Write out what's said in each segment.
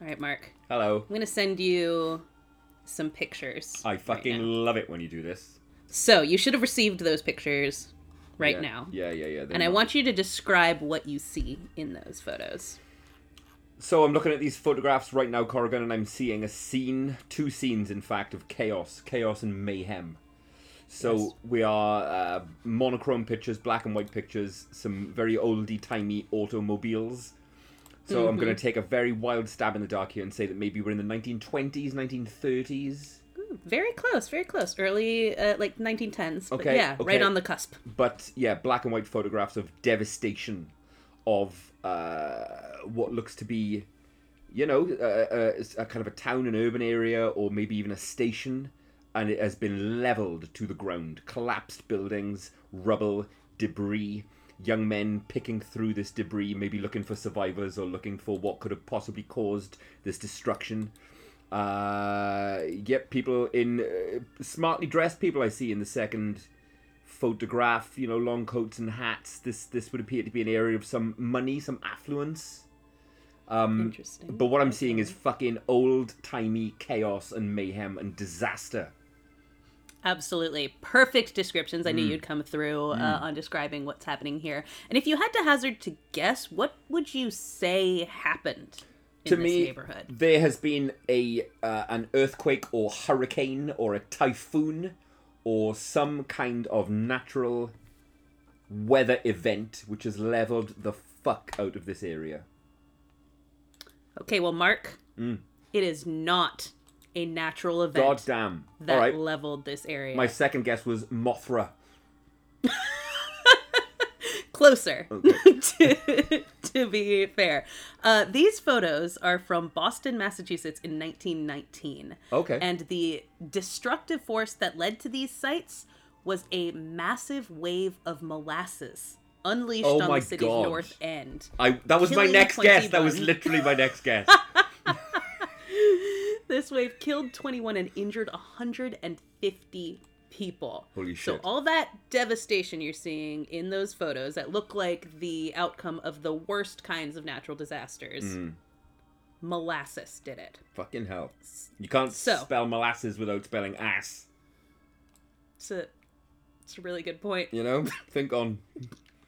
All right, Mark. Hello. I'm gonna send you some pictures. I fucking now. love it when you do this. So you should have received those pictures right Yeah. now, Yeah, yeah, yeah. and I want you to describe what you see in those photos. So I'm looking at these photographs right now, Corrigan, and I'm seeing a scene, two scenes, in fact, of chaos, chaos and mayhem. So Yes. we are uh, monochrome pictures, black and white pictures, some very oldie timey automobiles. So I'm going to take a very wild stab in the dark here and say that maybe we're in the 1920s, 1930s. Ooh, very close, very close. Early, uh, like 1910s. But Okay, yeah, right on the cusp. but yeah, black and white photographs of devastation of uh, what looks to be, you know, a, a, a kind of a town and urban area, or maybe even a station, and it has been leveled to the ground. Collapsed buildings, rubble, debris. Young men picking through this debris, maybe looking for survivors or looking for what could have possibly caused this destruction. Uh, yep, people in uh, smartly dressed people I see in the second photograph, you know, long coats and hats. This this would appear to be an area of some money, some affluence. Um, Interesting. but what I'm seeing is fucking old timey chaos and mayhem and disaster. Absolutely. Perfect descriptions. I Mm. knew you'd come through uh, on describing what's happening here. And if you had to hazard to guess, what would you say happened in to this me, neighborhood? there has been a uh, an earthquake or hurricane or a typhoon or some kind of natural weather event which has leveled the fuck out of this area. Okay, well, Mark, Mm. it is not a natural event God damn! that right, leveled this area. my second guess was Mothra. Closer, to, to be fair. Uh, these photos are from Boston, Massachusetts in 1919. Okay. And the destructive force that led to these sites was a massive wave of molasses unleashed Oh on the city's God. north end. I that was my next 20 guess. That was literally my next guess. This wave killed 21 and injured 150 people. Holy shit. So all that devastation you're seeing in those photos that look like the outcome of the worst kinds of natural disasters, Mm. molasses did it. Fucking hell! You can't So- spell molasses without spelling ass. It's a, it's a really good point. You know, think on.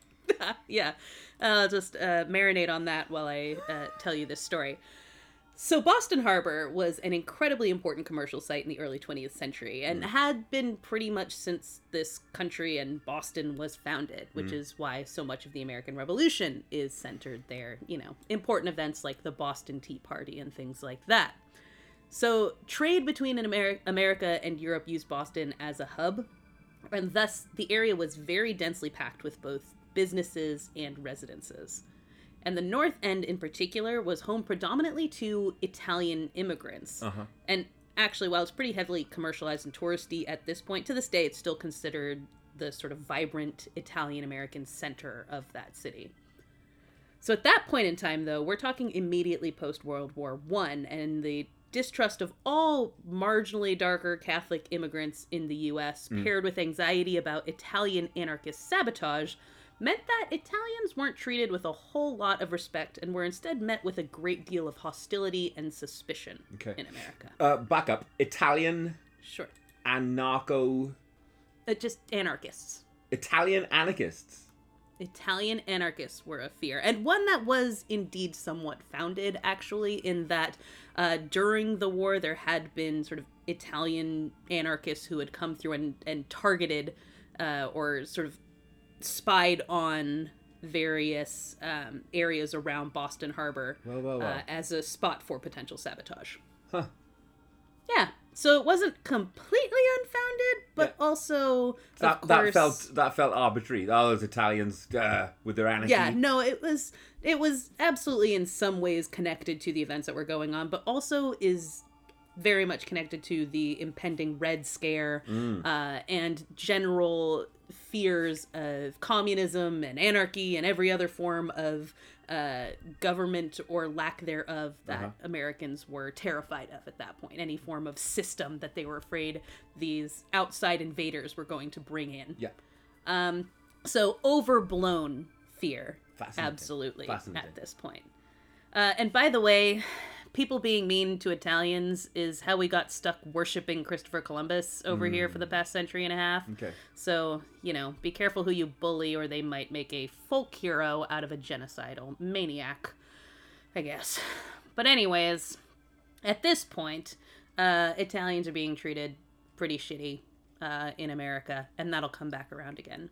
yeah. I'll just uh, marinate on that while I uh, tell you this story. So, Boston Harbor was an incredibly important commercial site in the early 20th century and mm. had been pretty much since this country and Boston was founded, which mm. is why so much of the American Revolution is centered there. You know, important events like the Boston Tea Party and things like that. So, trade between an Ameri- America and Europe used Boston as a hub, and thus the area was very densely packed with both businesses and residences. And the North End, in particular, was home predominantly to Italian immigrants. Uh huh. And actually, while it's pretty heavily commercialized and touristy at this point, to this day, it's still considered the sort of vibrant Italian American center of that city. So at that point in time, though, we're talking immediately post World War One, and the distrust of all marginally darker Catholic immigrants in the U.S., paired with anxiety about Italian anarchist sabotage, meant that Italians weren't treated with a whole lot of respect and were instead met with a great deal of hostility and suspicion Okay. in America. Uh, back up. Italian Sure. anarcho. Uh, just anarchists. Italian anarchists. Italian anarchists were a fear, and one that was indeed somewhat founded, actually, in that uh, during the war there had been sort of Italian anarchists who had come through and, and targeted uh, or sort of spied on various um, areas around Boston Harbor Well, well, well. uh, as a spot for potential sabotage. Huh. Yeah, so it wasn't completely unfounded, but Yeah. also That, of that felt that felt arbitrary. All those Italians uh, with their anarchy. yeah no it was it was absolutely in some ways connected to the events that were going on but also is very much connected to the impending red scare Mm. uh, and general fears of communism and anarchy and every other form of uh, government or lack thereof that Uh-huh. Americans were terrified of at that point. Any form of system that they were afraid these outside invaders were going to bring in. Yeah. Um, so overblown fear, Fascinating. absolutely Fascinating. at this point. Uh, and by the way, people being mean to Italians is how we got stuck worshiping Christopher Columbus over here for the past century and a half. Okay. So, you know, be careful who you bully, or they might make a folk hero out of a genocidal maniac, I guess. But, anyways, at this point, uh, Italians are being treated pretty shitty uh, in America, and that'll come back around again.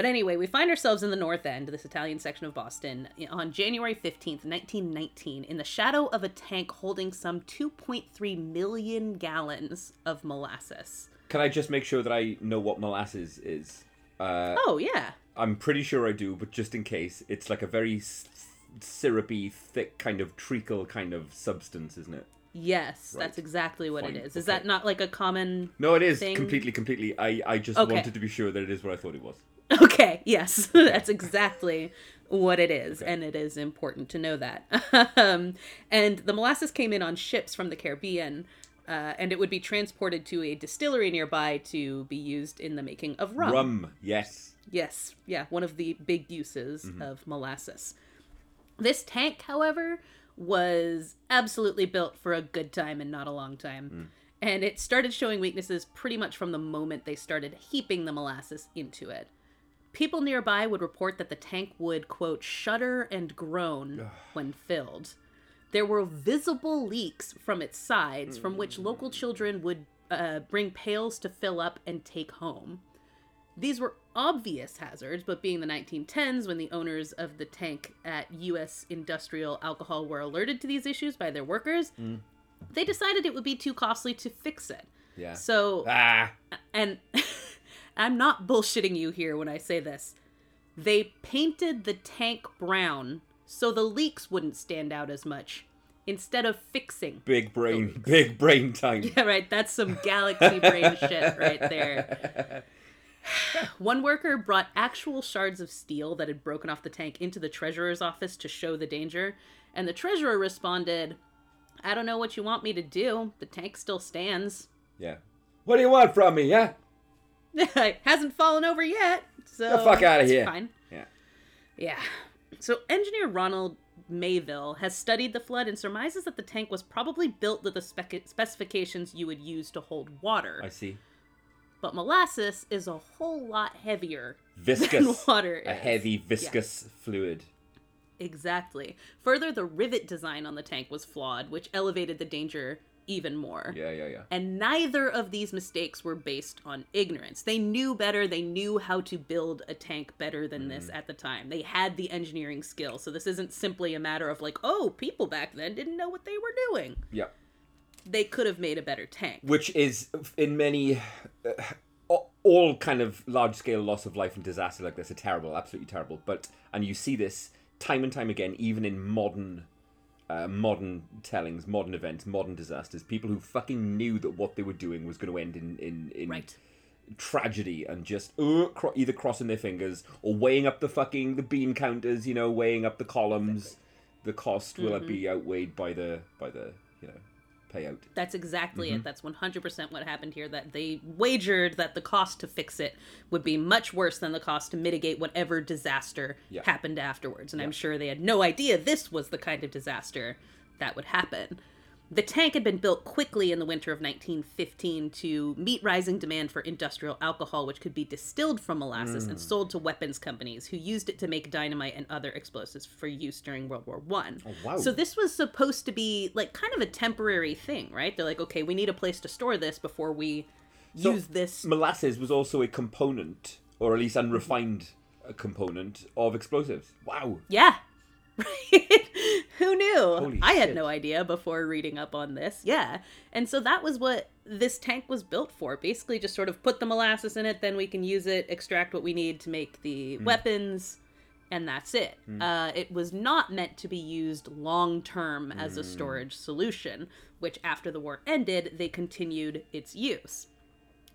But anyway, we find ourselves in the North End, this Italian section of Boston, on January 15th, 1919, in the shadow of a tank holding some 2.3 million gallons of molasses. Can I just make sure that I know what molasses is? Uh, Oh, yeah. I'm pretty sure I do, but just in case, it's like a very s- syrupy, thick kind of treacle kind of substance, isn't it? Yes, Right. that's exactly what Fine, it is. Is okay. that not like a common. No, it is Thing. completely, completely. I, I just Okay. wanted to be sure that it is what I thought it was. Okay, yes, that's exactly what it is, and it is important to know that. um, and the molasses came in on ships from the Caribbean, uh, and it would be transported to a distillery nearby to be used in the making of rum. Rum, yes. Yes, yeah, one of the big uses of molasses. This tank, however, was absolutely built for a good time and not a long time. And it started showing weaknesses pretty much from the moment they started heaping the molasses into it. People nearby would report that the tank would, quote, shudder and groan when filled. There were visible leaks from its sides from which local children would uh, bring pails to fill up and take home. These were obvious hazards, but being the 1910s, when the owners of the tank at U.S. Industrial Alcohol were alerted to these issues by their workers, they decided it would be too costly to fix it. Yeah. So, Ah, and I'm not bullshitting you here when I say this. They painted the tank brown so the leaks wouldn't stand out as much instead of fixing. big brain, big brain time. Yeah, right. That's some galaxy brain shit right there. One worker brought actual shards of steel that had broken off the tank into the treasurer's office to show the danger, and the treasurer responded, I don't know what you want me to do. The tank still stands. Yeah. What do you want from me, yeah? Hasn't fallen over yet. So The fuck outta it's here. Fine. Yeah. Yeah. So engineer Ronald Mayville has studied the flood and surmises that the tank was probably built with the spec- specifications you would use to hold water. I see. But molasses is a whole lot heavier Viscous. than water A heavy, viscous fluid. Exactly. Further, the rivet design on the tank was flawed, which elevated the danger even more. Yeah, yeah, yeah. And neither of these mistakes were based on ignorance. They knew better. They knew how to build a tank better than this Mm. at the time. They had the engineering skill. So this isn't simply a matter of like, oh, people back then didn't know what they were doing. Yeah. They could have made a better tank. Which is, in many, uh, all kind of large scale loss of life and disaster like this are terrible, absolutely terrible. But, and you see this time and time again, even in modern. Uh, modern tellings, modern events, modern disasters. People who fucking knew that what they were doing was going to end in in, in Right. tragedy and just uh, cro- either crossing their fingers or weighing up the fucking the bean counters, you know, weighing up the columns. The cost will Mm-hmm. it be outweighed by the by the you know payout? That's exactly Mm-hmm. it. That's 100% what happened here. That they wagered that the cost to fix it would be much worse than the cost to mitigate whatever disaster Yeah. happened afterwards. And I'm sure they had no idea this was the kind of disaster that would happen. The tank had been built quickly in the winter of 1915 to meet rising demand for industrial alcohol, which could be distilled from molasses Mm. and sold to weapons companies who used it to make dynamite and other explosives for use during World War One. Oh, wow. So this was supposed to be like kind of a temporary thing, right? They're like, okay, we need a place to store this before we So, use this. Molasses was also a component, or at least unrefined component of explosives. Wow. Yeah. Right? Who knew? Holy I had no idea before reading up on this. Yeah. And so that was what this tank was built for. Basically, just sort of put the molasses in it, then we can use it, extract what we need to make the Hmm. weapons, and that's it. Uh, it was not meant to be used long term as Hmm. a storage solution, which after the war ended, they continued its use.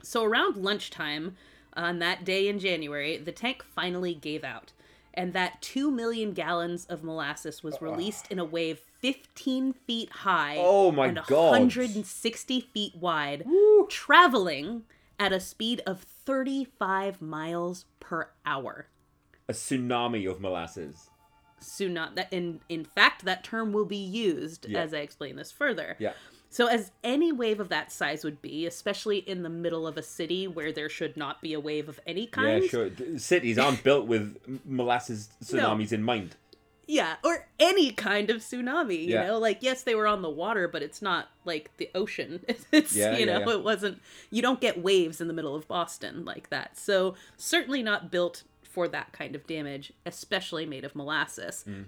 So around lunchtime on that day in January, the tank finally gave out. And that 2 million gallons of molasses was released in a wave 15 feet high Oh my and God. 160 feet wide, traveling at a speed of 35 miles per hour. A tsunami of molasses. tsunami. That in in fact, that term will be used Yeah. as I explain this further. Yeah. So, as any wave of that size would be, especially in the middle of a city where there should not be a wave of any kind. Yeah, sure. Cities aren't built with molasses tsunamis in mind. Yeah, or any kind of tsunami, you Yeah. know? Like, yes, they were on the water, but it's not like the ocean. It's, Yeah, you yeah, know, it wasn't, you don't get waves in the middle of Boston like that. So, certainly not built for that kind of damage, especially made of molasses. Mm.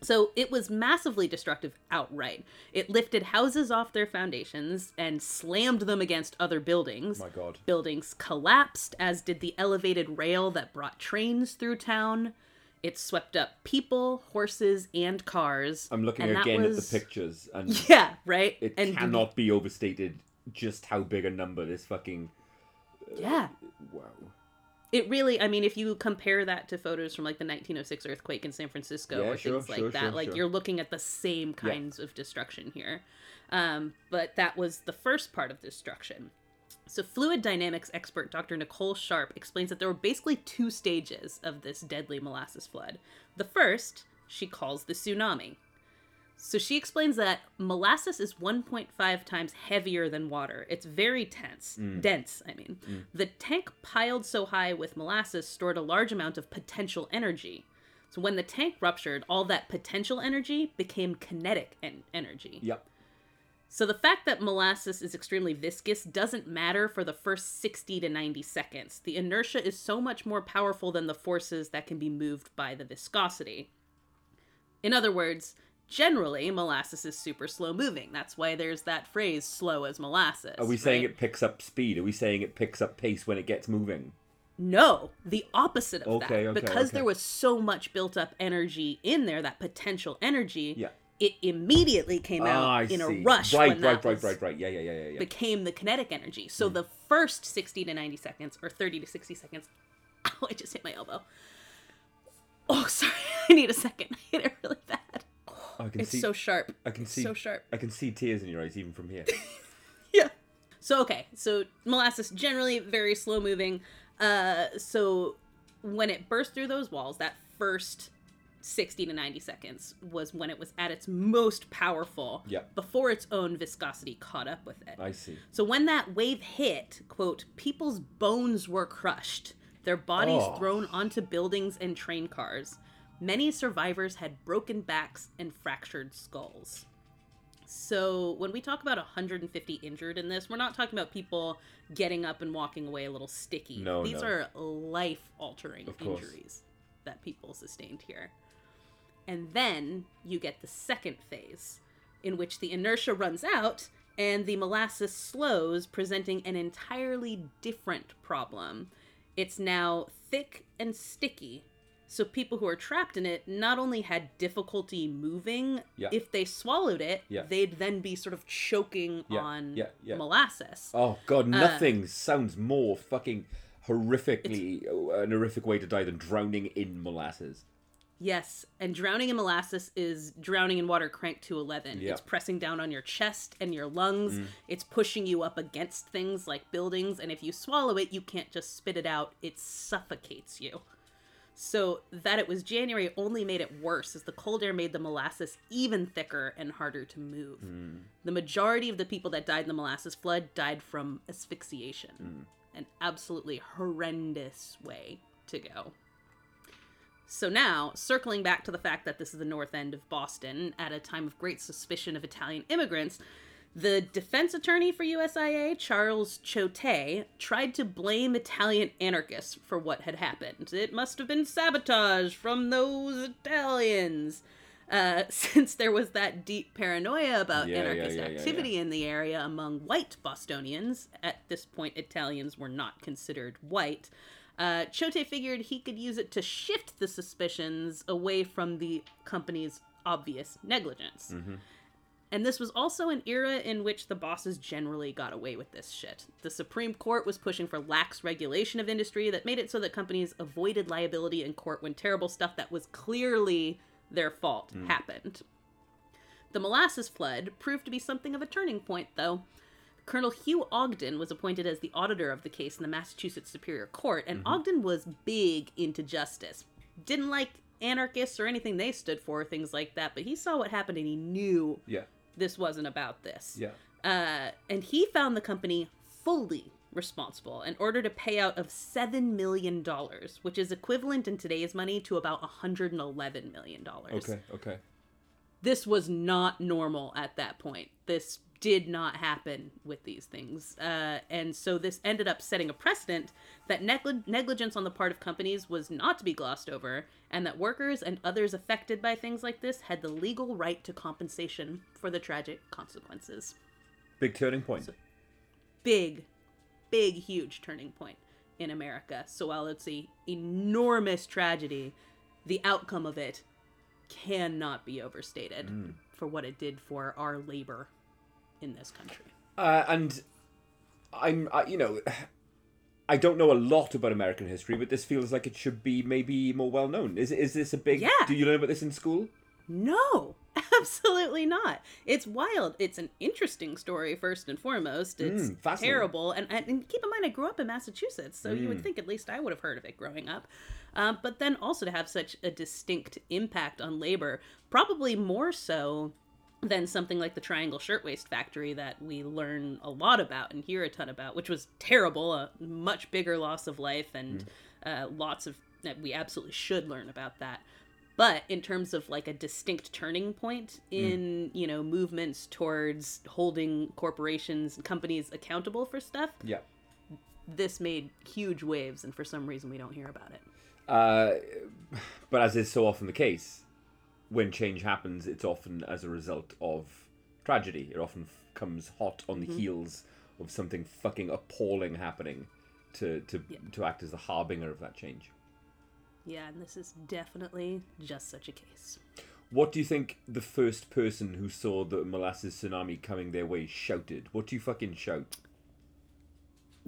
So, it was massively destructive outright. It lifted houses off their foundations and slammed them against other buildings. My God. Buildings collapsed, as did the elevated rail that brought trains through town. It swept up people, horses, and cars. I'm looking and again was- at the pictures, and Yeah, right. it and cannot be overstated just how big a number this fucking. Uh, yeah, Wow. It really. I mean, if you compare that to photos from like the 1906 earthquake in San Francisco Yeah, or sure, things like sure, that, sure, like you're looking at the same kinds of destruction here. Um, but that was the first part of destruction. So, fluid dynamics expert Dr. Nicole Sharp explains that there were basically two stages of this deadly molasses flood. The first, she calls the tsunami. So, she explains that molasses is 1.5 times heavier than water. It's very tense, mm. dense, I mean. Mm. The tank piled so high with molasses stored a large amount of potential energy. So, when the tank ruptured, all that potential energy became kinetic en- energy. Yep. So the fact that molasses is extremely viscous doesn't matter for the first 60 to 90 seconds. The inertia is so much more powerful than the forces that can be moved by the viscosity. In other words, generally molasses is super slow moving. That's why there's that phrase slow as molasses. Are we saying right? it picks up speed? Are we saying it picks up pace when it gets moving? No, the opposite of Okay, that. okay, because okay. there was so much built up energy in there, that potential energy, Yeah. it immediately came out Ah, I in a see. rush Right, when right, that right, right, right. Yeah, yeah, yeah, yeah, became the kinetic energy. So the first 60 to 90 seconds, or 30 to 60 seconds, ow, I just hit my elbow. Oh, sorry. I need a second. I hit it really bad. I can It's see. so sharp. I can see. So sharp. I can see tears in your eyes even from here. Yeah. So, okay. So molasses generally very slow moving. Uh, so when it burst through those walls, that first 60 to 90 seconds was when it was at its most powerful Yep. before its own viscosity caught up with it. I see. So when that wave hit, quote, people's bones were crushed, their bodies Oh. thrown onto buildings and train cars. Many survivors had broken backs and fractured skulls. So when we talk about 150 injured in this, we're not talking about people getting up and walking away a little sticky. No, These no. are life-altering injuries that people sustained here. And then you get the second phase, in which the inertia runs out and the molasses slows, presenting an entirely different problem. It's now thick and sticky. So people who are trapped in it not only had difficulty moving, Yeah. if they swallowed it, Yeah. they'd then be sort of choking Yeah, on yeah, yeah. molasses. Oh God, Uh, nothing sounds more fucking horrifically an horrific way to die than drowning in molasses. Yes, and drowning in molasses is drowning in water cranked to 11. Yeah. It's pressing down on your chest and your lungs. It's pushing you up against things like buildings, and if you swallow it, you can't just spit it out. It suffocates you. So, that it was January only made it worse as the cold air made the molasses even thicker and harder to move. Hmm. The majority of the people that died in the molasses flood died from asphyxiation. Hmm. An absolutely horrendous way to go. So now, circling back to the fact that this is the north end of Boston at a time of great suspicion of Italian immigrants, the defense attorney for USIA, Charles Choate, tried to blame Italian anarchists for what had happened. It must have been sabotage from those Italians. Uh, since there was that deep paranoia about Yeah, anarchist yeah, yeah, activity in the area among white Bostonians, at this point, Italians were not considered white. Uh, Choate figured he could use it to shift the suspicions away from the company's obvious negligence. And this was also an era in which the bosses generally got away with this shit. The Supreme Court was pushing for lax regulation of industry that made it so that companies avoided liability in court when terrible stuff that was clearly their fault hmm. happened. The molasses flood proved to be something of a turning point, though. Colonel Hugh Ogden was appointed as the auditor of the case in the Massachusetts Superior Court, and mm-hmm. Ogden was big into justice. Didn't like anarchists or anything they stood for, things like that. But he saw what happened and he knew Yeah. This wasn't about this. Yeah. Uh, and he found the company fully responsible and ordered a payout of $7 million, which is equivalent in today's money to about $111 million. Okay. Okay. This was not normal at that point. This did not happen with these things. Uh, and so this ended up setting a precedent that negli- negligence on the part of companies was not to be glossed over, and that workers and others affected by things like this had the legal right to compensation for the tragic consequences Big turning point. big, big, huge turning point in America. So while it's a enormous tragedy, the outcome of it cannot be overstated for what it did for our labor in this country. Uh, and I'm, uh, you know, I don't know a lot about American history, but this feels like it should be maybe more well known. Is is this a big? Yeah. Do you learn about this in school? No, absolutely not. It's wild. It's an interesting story first and foremost. It's Mm, terrible, and, and and keep in mind, I grew up in Massachusetts, so you would think at least I would have heard of it growing up. Um, but then also to have such a distinct impact on labor, probably more so than something like the Triangle Shirtwaist Factory that we learn a lot about and hear a ton about, which was terrible, a much bigger loss of life, and uh, lots of that we absolutely should learn about that. But in terms of like a distinct turning point in you know movements towards holding corporations and companies accountable for stuff, Yeah. this made huge waves, and for some reason we don't hear about it. Uh, but as is so often the case, when change happens, it's often as a result of tragedy. It often f- comes hot on the mm-hmm. heels of something fucking appalling happening to to Yeah. to act as the harbinger of that change. Yeah, and this is definitely just such a case. What do you think the first person who saw the molasses tsunami coming their way shouted? What do you fucking shout?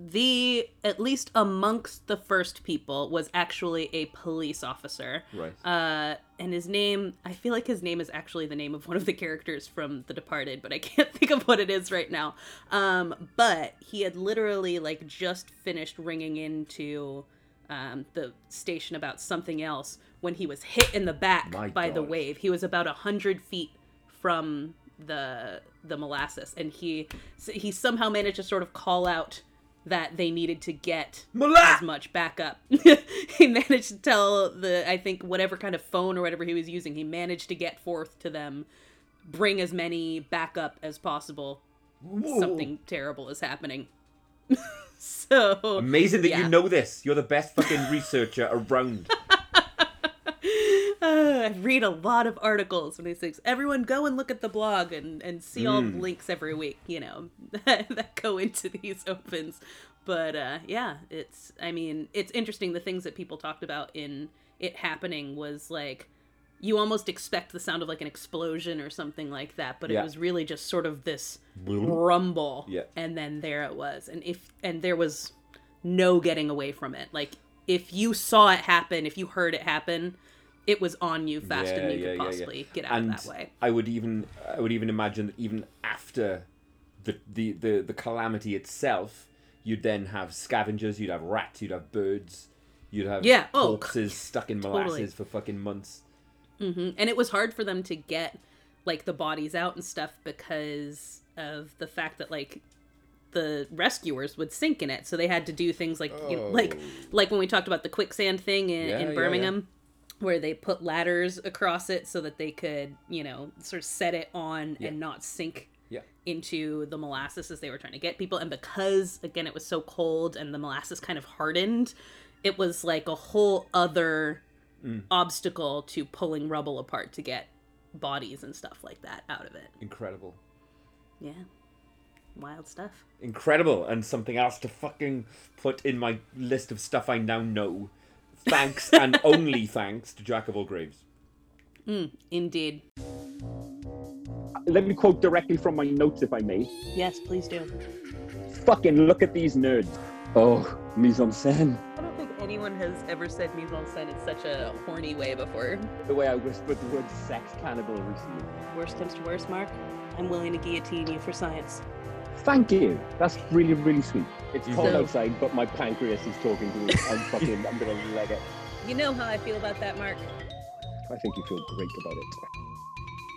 The at least amongst the first people was actually a police officer. Right. Uh, and his name, I feel like his name is actually the name of one of the characters from The Departed, but I can't think of what it is right now. Um, but he had literally like just finished ringing into um, the station about something else when he was hit in the back My by the wave. He was about a hundred feet from the the molasses, and he he somehow managed to sort of call out that they needed to get as much backup. he managed to tell the I think whatever kind of phone or whatever he was using, he managed to get forth to them, bring as many backup as possible. Something terrible is happening. so Amazing that yeah. you know this. You're the best fucking researcher around. Uh, I read a lot of articles and these things. Everyone go and look at the blog and, and see all the links every week, you know, that go into these opens. But uh, yeah, it's, I mean, it's interesting. The things that people talked about in it happening was like, you almost expect the sound of like an explosion or something like that, but Yeah. it was really just sort of this Boom. rumble. Yeah. And then there it was. And if, and there was no getting away from it. Like, if you saw it happen, if you heard it happen, it was on you faster than you could possibly get out and of that way. I would even I would even imagine that even after the, the the the calamity itself, you'd then have scavengers, you'd have rats, you'd have birds, you'd have Yeah, oh, corpses stuck in totally. molasses for fucking months. hmm And it was hard for them to get like the bodies out and stuff because of the fact that like the rescuers would sink in it, so they had to do things like you know, like like when we talked about the quicksand thing in, Oh. Yeah, yeah, in yeah. Birmingham. Where they put ladders across it so that they could, you know, sort of set it on and not sink Yeah. into the molasses as they were trying to get people. And because, again, it was so cold and the molasses kind of hardened, it was like a whole other mm. obstacle to pulling rubble apart to get bodies and stuff like that out of it. Incredible. Yeah. Wild stuff. Incredible. And something else to fucking put in my list of stuff I now know. Thanks and only thanks to Jack of all graves. Hmm, indeed. Let me quote directly from my notes, if I may. Yes, please do. Fucking look at these nerds. Oh, mise en scène. I don't think anyone has ever said mise en scène in such a horny way before. The way I whispered the word sex cannibal recently. Worst comes to worst, Mark. I'm willing to guillotine you for science. Thank you. That's really, really sweet. It's cold So- outside, but my pancreas is talking to me. I'm fucking, I'm gonna leg it. You know how I feel about that, Mark. I think you feel great about it.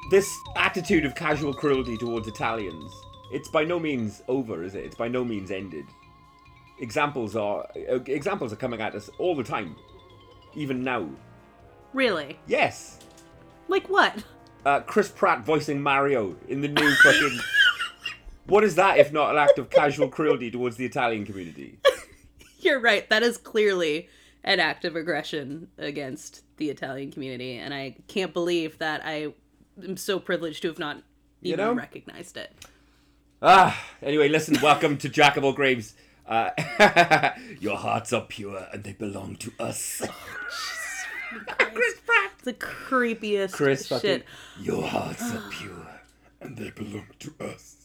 This attitude of casual cruelty towards Italians, it's by no means over, is it? It's by no means ended. Examples are uh, examples are coming at us all the time, even now. Really? Yes, Like what? uh, Chris Pratt voicing Mario in the new fucking. What is that if not an act of casual cruelty towards the Italian community? You're right. That is clearly an act of aggression against the Italian community, and I can't believe that I am so privileged to have not You even know? recognized it. Ah, anyway, listen, welcome to Jack of all graves. Uh, your hearts are pure and they belong to us. Chris Pratt. The creepiest Chris fucking. shit. Your hearts are pure and they belong to us.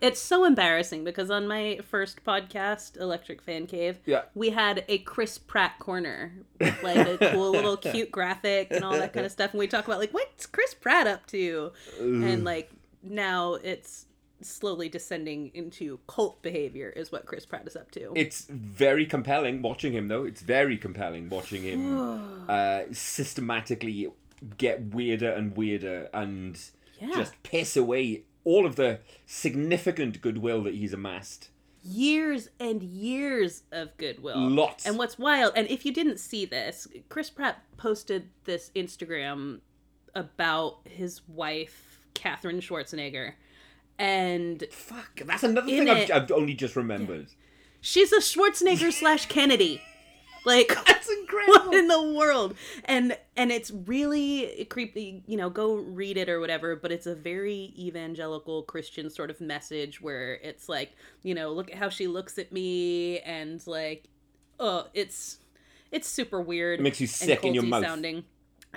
It's so embarrassing because on my first podcast, Electric Fan Cave, Yeah. we had a Chris Pratt corner, with, like a cool little cute graphic and all that kind of stuff, and we talk about like what's Chris Pratt up to, and like now it's slowly descending into cult behavior is what Chris Pratt is up to. It's very compelling watching him, though. It's very compelling watching him uh, systematically get weirder and weirder and Yeah. just piss away all of the significant goodwill that he's amassed. years and years of goodwill. Lots. And what's wild, and if you didn't see this, Chris Pratt posted this Instagram about his wife, Katherine Schwarzenegger. And Fuck, that's another In thing I've, it- I've only just remembered. she's a Schwarzenegger slash Kennedy. Like That's incredible. what in the world? And and it's really creepy, you know, go read it or whatever, but it's a very evangelical Christian sort of message where it's like, you know, look at how she looks at me and like oh, it's it's super weird. It makes you sick in your mouth. sounding.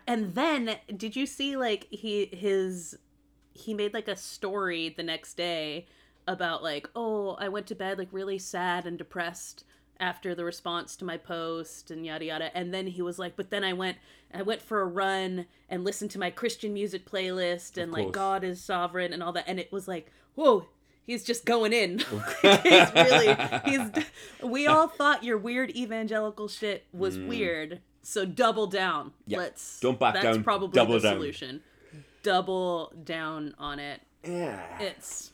And then did you see like he his he made like a story the next day about like, oh, I went to bed like really sad and depressed after the response to my post and yada yada. And then he was like, but then I went I went for a run and listened to my Christian music playlist and like. God is sovereign and all that. And it was like, whoa, he's just going in. he's really he's we all thought your weird evangelical shit was weird. So double down. Mm. Yeah. Let's Don't back that's down, probably double the down. solution. Double down on it. yeah. It's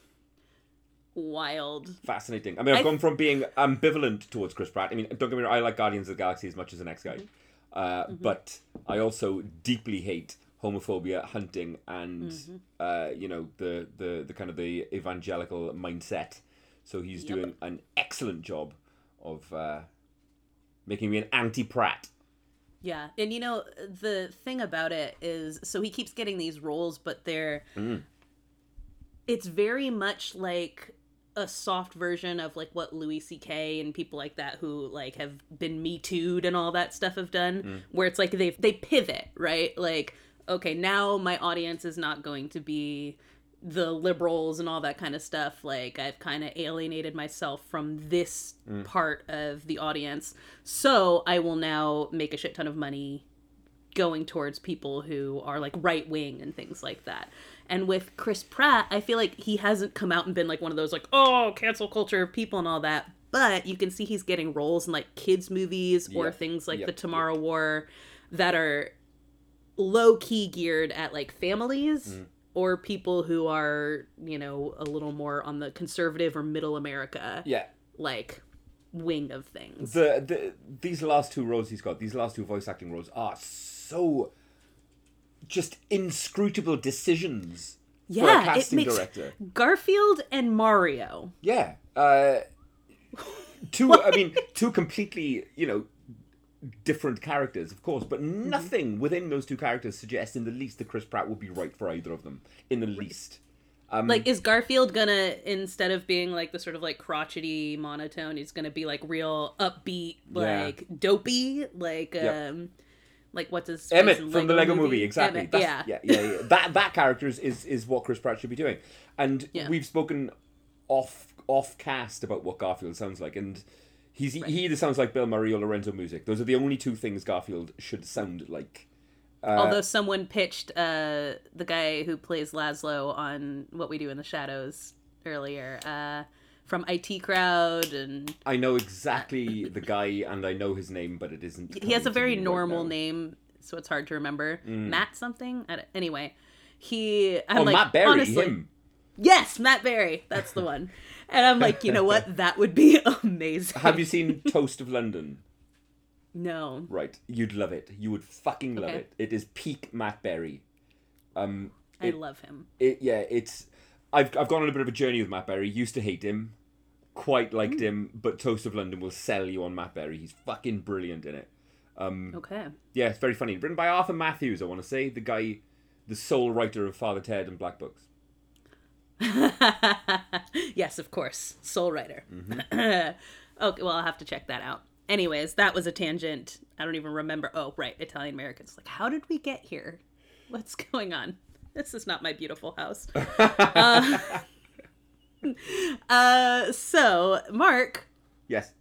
wild. Fascinating. I mean, I've I- gone from being ambivalent towards Chris Pratt. I mean, don't get me wrong, I like Guardians of the Galaxy as much as the next guy. Uh, Mm-hmm. But I also deeply hate homophobia, hunting, and Mm-hmm. uh, you know the, the the kind of the evangelical mindset. So he's Yep. doing an excellent job of uh, making me an anti-Pratt. Yeah. And you know, the thing about it is so he keeps getting these roles, but they're Mm. it's very much like a soft version of like what Louis C.K. and people like that who like have been me too'd and all that stuff have done, Mm. where it's like they they pivot, right? Like, okay, now my audience is not going to be the liberals and all that kind of stuff. Like I've kind of alienated myself from this Mm. part of the audience. So I will now make a shit ton of money going towards people who are like right wing and things like that. And with Chris Pratt, I feel like he hasn't come out and been like one of those like, oh, cancel culture people and all that. But you can see he's getting roles in like kids' movies or Yep. things like Yep. The Tomorrow War that are low key geared at like families Mm. or people who are, you know, a little more on the conservative or middle America Yeah. like wing of things. The, the these last two roles he's got, these last two voice acting roles, are so just inscrutable decisions for a yeah, it casting makes director. Garfield and Mario. Yeah. Uh, two, I mean, two completely, you know, different characters, of course, but Mm-hmm. nothing within those two characters suggests in the least that Chris Pratt would be right for either of them. In the least. Um, Like, is Garfield gonna instead of being like the sort of like crotchety monotone, he's gonna be like real upbeat, Yeah. like dopey, like Yep. um, like what's his Emmett from the Lego Movie, exactly. Emmett, yeah, yeah, yeah, yeah. That that character is, is is what Chris Pratt should be doing, and Yeah. we've spoken off off cast about what Garfield sounds like, and he's he either sounds like Bill Murray or Lorenzo Music. Those are the only two things Garfield should sound like. Uh, Although someone pitched uh the guy who plays Laszlo on What We Do in the Shadows earlier, uh, from IT Crowd, and I know exactly the guy, and I know his name, but it isn't. he has a very me right normal name. so it's hard to remember. Matt something. Anyway, he. I'm oh, like, Matt Berry, honestly, him. Yes, Matt Berry. That's the one. And I'm like, you know what? That would be amazing. Have you seen Toast of London? No. Right, you'd love it. You would fucking love Okay. it. It is peak Matt Berry. Um, I love him. it yeah, it's. I've I've gone on a bit of a journey with Matt Berry. Used to hate him, quite liked him, but Toast of London will sell you on Matt Berry. He's fucking brilliant in it. Um, Okay. yeah, it's very funny. Written by Arthur Mathews, I want to say the guy, the sole writer of Father Ted and Black Books. yes, of course. sole Writer. Mm-hmm. okay, well, I'll have to check that out. Anyways, that was a tangent. I don't even remember. Oh, right. Italian Americans. Like, how did we get here? What's going on? This is not my beautiful house. uh, uh, so, Mark, Yes.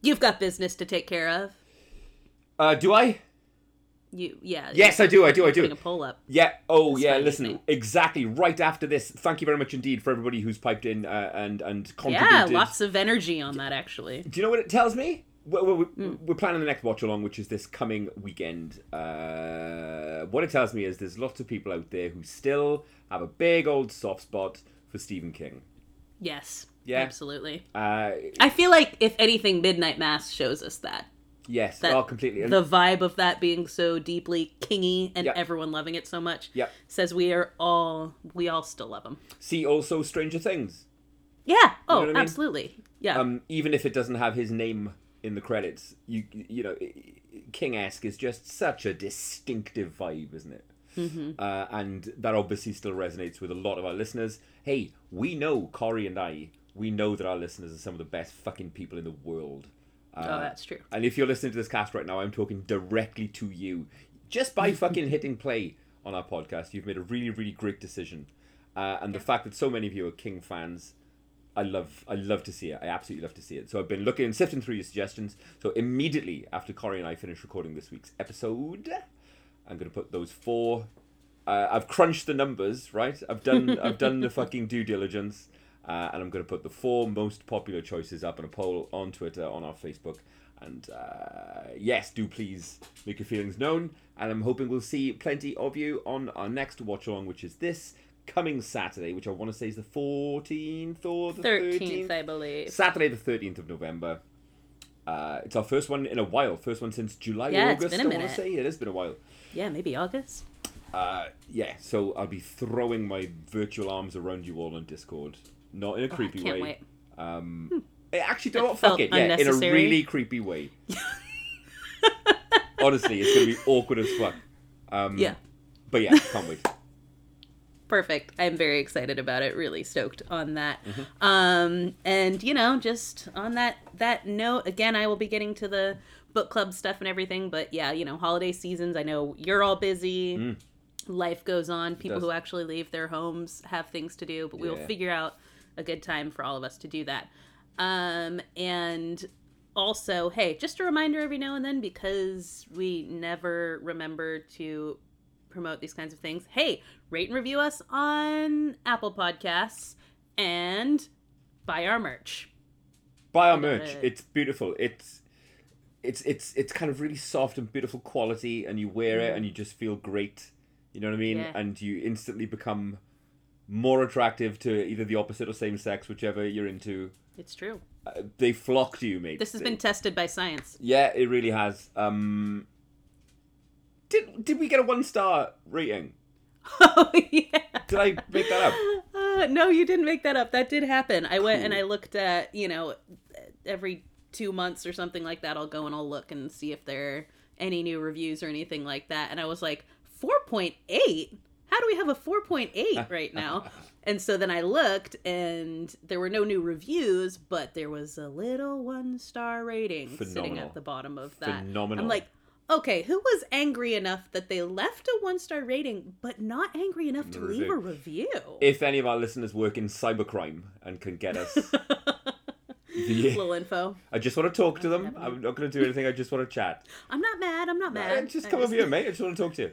you've got business to take care of. Uh, do I? You, yeah. Yes, I do. I do. I do. a poll up. Yeah. Oh, That's yeah. Listen, exactly. Right after this, thank you very much indeed for everybody who's piped in uh, and and Yeah, lots of energy on that, actually. Do you know what it tells me? We're, we're, Hmm. we're planning the next watch along, which is this coming weekend. Uh, what it tells me is there's lots of people out there who still have a big old soft spot for Stephen King. Yes. Yeah. Absolutely. Uh, I feel like, if anything, Midnight Mass shows us that. yes, That- oh, completely. The vibe of that being so deeply kingy and Yeah. everyone loving it so much Yeah. says we are all we all still love him See also Stranger Things. yeah oh what I mean? absolutely yeah Um, even if it doesn't have his name in the credits, you you know, King esque is just such a distinctive vibe, isn't it? Mm-hmm. Uh, and that obviously still resonates with a lot of our listeners. Hey, we know Corey and I. We know that our listeners are some of the best fucking people in the world. Uh, oh that's true And if you're listening to this cast right now, I'm talking directly to you. Just by fucking hitting play on our podcast, you've made a really, really great decision. Uh, and the fact that so many of you are King fans, I love, I love to see it. I absolutely love to see it. So I've been looking, and sifting through your suggestions. So immediately after Corey and I finish recording this week's episode, I'm going to put those four. Uh, I've crunched the numbers, right? I've done, I've done the fucking due diligence. Uh, and I'm going to put the four most popular choices up in a poll on Twitter, on our Facebook. And uh, yes, do please make your feelings known. And I'm hoping we'll see plenty of you on our next watch along, which is this coming Saturday, which I want to say is the 14th or the 13th. 13th i believe Saturday, the 13th of November. Uh, it's our first one in a while. First one since July, Yeah, it's August, been a I want to say. It has been a while. yeah maybe august Uh, yeah, so I'll be throwing my virtual arms around you all on Discord. Not in a creepy Oh, can't way. wait Um, eh, actually, don't That fuck it. Yeah, in a really creepy way. Honestly, it's gonna be awkward as fuck. Um, yeah But yeah, can't wait. Perfect. I'm very excited about it. Really stoked on that. Mm-hmm. um and you know just on that that note again i will be getting to the book club stuff and everything but yeah you know holiday seasons i know you're all busy. Mm. life goes on. People who actually leave their homes have things to do but we will figure out a good time for all of us to do that. Um and also hey just a reminder every now and then because we never remember to promote these kinds of things hey rate and review us on apple podcasts and buy our merch Buy our merch. It's beautiful. It's it's it's it's kind of really soft and beautiful quality, and you wear it and you just feel great. You know what I mean? Yeah. And you instantly become more attractive to either the opposite or same sex, whichever you're into. it's true Uh, they flock to you, mate. this has They- been tested by science Yeah, it really has. Um, did did we get a one star rating? oh yeah Did I make that up? Uh, no, you didn't make that up. That did happen. I went and I looked at, you know, every two months or something like that, I'll go and I'll look and see if there are any new reviews or anything like that. And I was like, 4.8? How do we have a 4.8 right now? and so then I looked and there were no new reviews, but there was a little one star rating sitting at the bottom of that. Phenomenal. I'm like, okay, who was angry enough that they left a one star rating, but not angry enough to leave a review? if any of our listeners work in cybercrime and can get us, the, little info. I just want to talk to them. I'm not going to do anything. I just want to chat. I'm not mad. I'm not mad. Just come over here, mate. I just want to talk to you.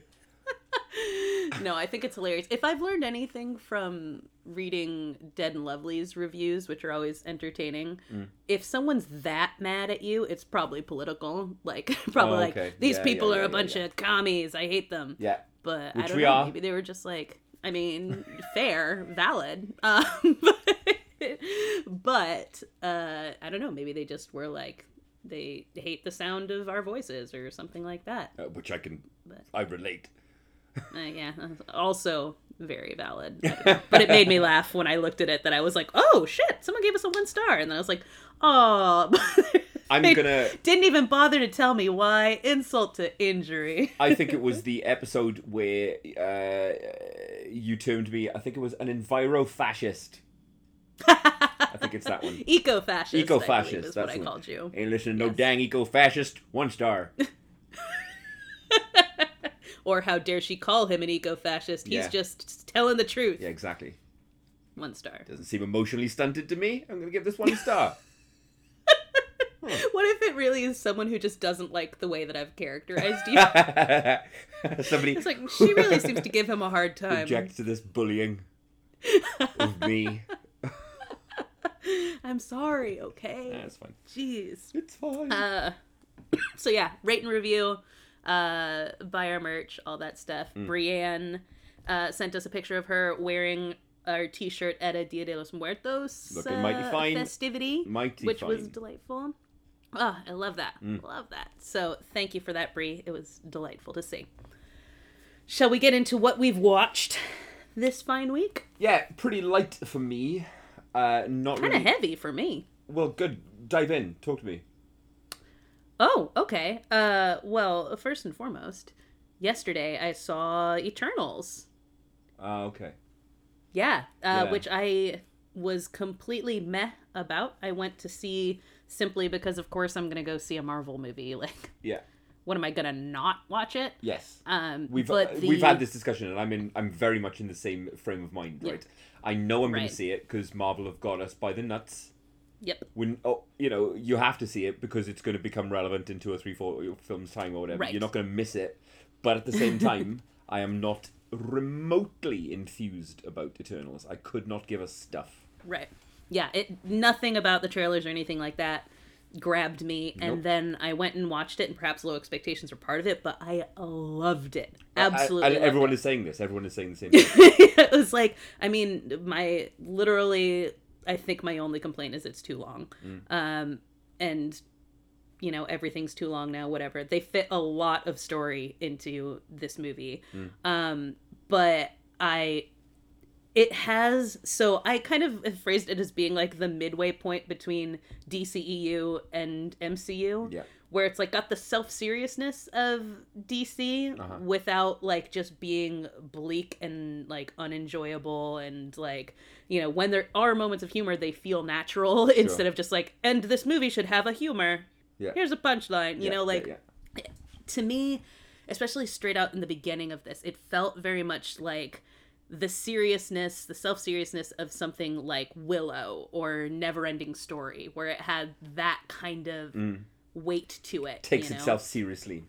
no, I think it's hilarious. If I've learned anything from reading Dead and Lovely's reviews, which are always entertaining, Mm. if someone's that mad at you, it's probably political. Like, probably Oh, like these Yeah, people yeah, are yeah, a bunch of commies. I hate them. Yeah. But Which I don't we know. are. Maybe they were just like, I mean, fair, valid. Um, but but uh, I don't know. Maybe they just were like they hate the sound of our voices or something like that. Uh, which I can, But- I relate. Uh, yeah, also very valid. But it made me laugh when I looked at it that I was like, oh shit, someone gave us a one star. And then I was like, oh. I'm gonna. Didn't even bother to tell me why. Insult to injury. I think it was the episode where uh, you termed me. I think it was an enviro fascist. I think it's that one. Eco fascist. Eco-fascist, is what I one. called you. Ain't listening to no dang eco fascist. One star. Or how dare she call him an eco fascist? He's Yeah. just telling the truth. Yeah, exactly. One star. Doesn't seem emotionally stunted to me. I'm gonna give this one star. What if it really is someone who just doesn't like the way that I've characterized you? Somebody It's like she really seems to give him a hard time. Object to this bullying of me. I'm sorry, okay? That's fine. Jeez. It's fine. Uh, so yeah, rate and review, uh, buy our merch, all that stuff. Mm. Brienne uh, sent us a picture of her wearing our T-shirt at a Dia de los Muertos Looking mighty uh, fine. festivity, Mighty which fine. was delightful. Oh, I love that. Mm. Love that. So thank you for that, Brie. It was delightful to see. Shall we get into what we've watched this fine week? yeah, pretty light for me. Uh, not Kind really. of heavy for me. Well, good. Dive in. Talk to me. Oh, okay. Uh, well, first and foremost, yesterday I saw Eternals. Ah, okay. Yeah, uh, Yeah. which I was completely meh about. I went to see simply because, of course, I'm gonna go see a Marvel movie. Like, Yeah. what am I gonna not watch it? Yes. Um, We've but uh, the, we've had this discussion, and I'm in. I'm very much in the same frame of mind. Yeah. Right. I know I'm gonna see it because Marvel have got us by the nuts. Yep. When oh, you know, you have to see it because it's going to become relevant in two or three, four films time or whatever. Right. You're not going to miss it. But at the same time, I am not remotely enthused about Eternals. I could not give a stuff. Right. Yeah. It nothing about the trailers or anything like that grabbed me, and Nope. then I went and watched it, and perhaps low expectations were part of it, but I loved it. I- Absolutely. I, loved everyone it. is saying this. Everyone is saying the same. thing. it was like i mean my literally i think my only complaint is it's too long. Um and you know everything's too long now whatever. They fit a lot of story into this movie. Um but i it has so i kind of have phrased it as being like the midway point between dceu and mcu Yeah. Where it's like got the self seriousness of DC Uh-huh. without like just being bleak and like unenjoyable and like you know when there are moments of humor they feel natural instead of just like and this movie should have a humor. Yeah. Here's a punchline, you Yeah, know like yeah. to me, especially straight out in the beginning of this, it felt very much like the seriousness, the self seriousness of something like Willow or Neverending Story, where it had that kind of weight to it. Mm. takes you know? itself seriously.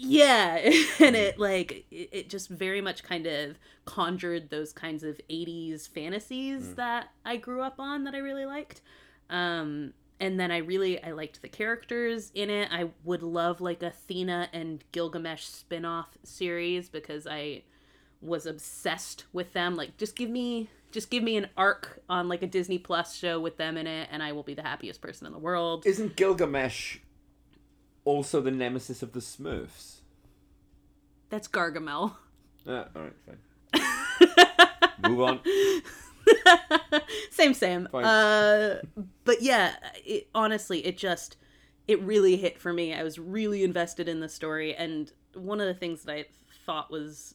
Yeah, and it like it, it just very much kind of conjured those kinds of 80s fantasies that I grew up on that I really liked. Um and then I really I liked the characters in it. I would love like Athena and Gilgamesh spin-off series because I was obsessed with them. Like just give me just give me an arc on like a Disney Plus show with them in it and I will be the happiest person in the world. Isn't Gilgamesh also the nemesis of the Smurfs? That's Gargamel. Ah, all right, fine. Move on. same same Fine. uh but yeah it, honestly it just it really hit for me i was really invested in the story and one of the things that i thought was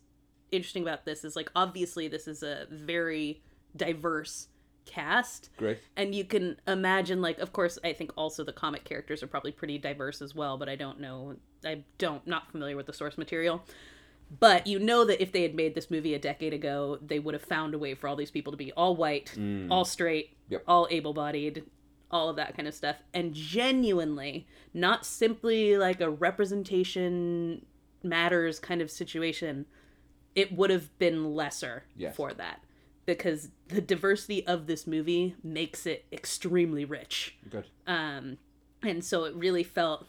interesting about this is like obviously this is a very diverse cast Great. and you can imagine like of course i think also the comic characters are probably pretty diverse as well but i don't know i don't not familiar with the source material but you know that if they had made this movie a decade ago they would have found a way for all these people to be all white all straight Mm. Yep. all able-bodied all of that kind of stuff and genuinely not simply like a representation matters kind of situation it would have been lesser Yes. for that because the diversity of this movie makes it extremely rich. Good. Um, and so it really felt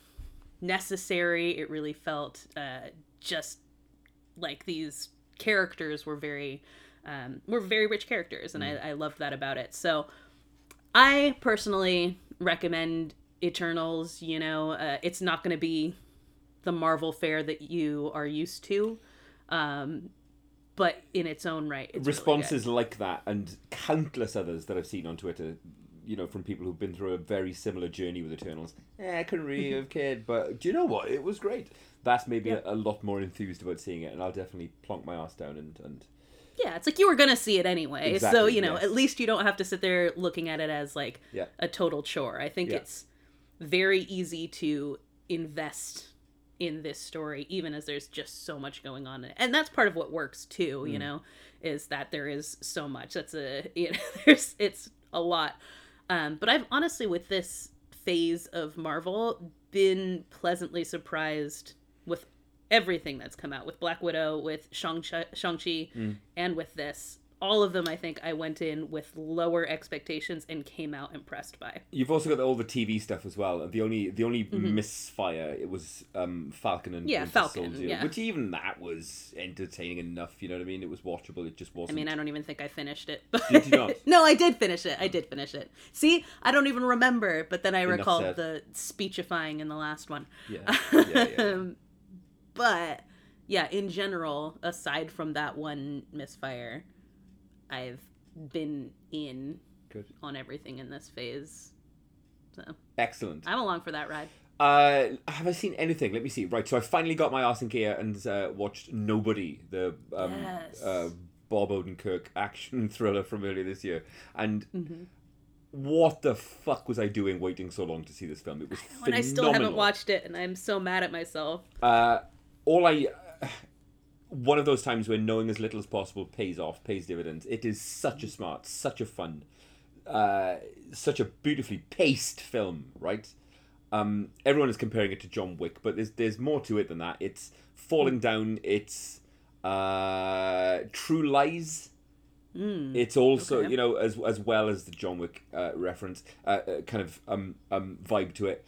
necessary. It really felt uh, just like these characters were very um, were very rich characters, and I, I loved that about it. So I personally recommend Eternals. You know, uh, it's not going to be the Marvel fare that you are used to, um, but in its own right, it's really responses like that and countless others that I've seen on Twitter, you know, from people who've been through a very similar journey with Eternals. Eh, I couldn't really have cared, but do you know what? It was great. That's made me Yeah. a, a lot more enthused about seeing it, and I'll definitely plonk my ass down and, and Yeah, it's like you were gonna see it anyway. so, you know, yes. at least you don't have to sit there looking at it as like Yeah. a total chore. I think Yeah. it's very easy to invest in this story, even as there's just so much going on. And that's part of what works too, Mm. you know, is that there is so much. That's a you know, there's it's a lot. Um, but I've honestly with this phase of Marvel been pleasantly surprised with everything that's come out with Black Widow, with Shang-Chi, Shang-Chi Mm. and with this. All of them, I think, I went in with lower expectations and came out impressed by. You've also got all the TV stuff as well. The only the only misfire it was um, Falcon and Mm-hmm. Yeah, Winter Falcon, Soldier, yeah. which even that was entertaining enough. You know what I mean? It was watchable. It just wasn't. I mean, I don't even think I finished it. But Did you not? no, I did finish it. I did finish it. See, I don't even remember, but then I Enough recalled said. the speechifying in the last one. yeah, yeah, yeah, but yeah, in general, aside from that one misfire, I've been in Good, on everything in this phase. So excellent. I'm along for that ride. Uh, have I seen anything? Let me see. Right, so I finally got my arse in gear and uh, watched Nobody, the um, Yes. uh, Bob Odenkirk action thriller from earlier this year, and Mm-hmm. what the fuck was I doing waiting so long to see this film? It was And I still haven't watched it, and I'm so mad at myself. Uh, all I. One of those times when knowing as little as possible pays off, pays dividends. It is such a smart, such a fun, uh, such a beautifully paced film, right? Um, everyone is comparing it to John Wick, but there's there's more to it than that. It's falling down. It's uh, True Lies. It's also okay. you know as as well as the John Wick uh, reference, uh, uh, kind of um, um, vibe to it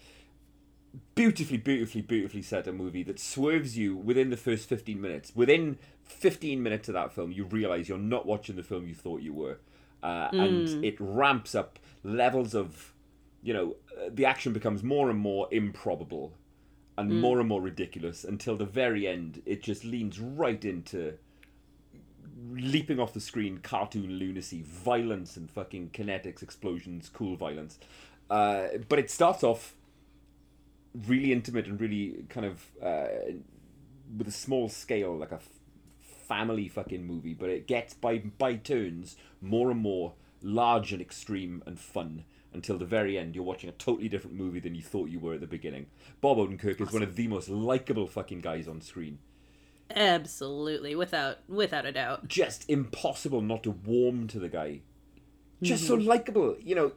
beautifully, beautifully, beautifully set a movie that swerves you within the first 15 minutes. Within 15 minutes of that film, you realize you're not watching the film you thought you were. Uh, And it ramps up levels of, you know, uh, the action becomes more and more improbable and more and more ridiculous until the very end. It just leans right into leaping off the screen cartoon lunacy, violence, and fucking kinetics, explosions, cool violence. Uh, but it starts off really intimate and really kind of uh, with a small scale, like a f- family fucking movie. But it gets by by turns more and more large and extreme and fun until the very end. You're watching a totally different movie than you thought you were at the beginning. Bob Odenkirk is one of the most likable fucking guys on screen. Absolutely, without without a doubt. Just impossible not to warm to the guy. Just so likable, you know.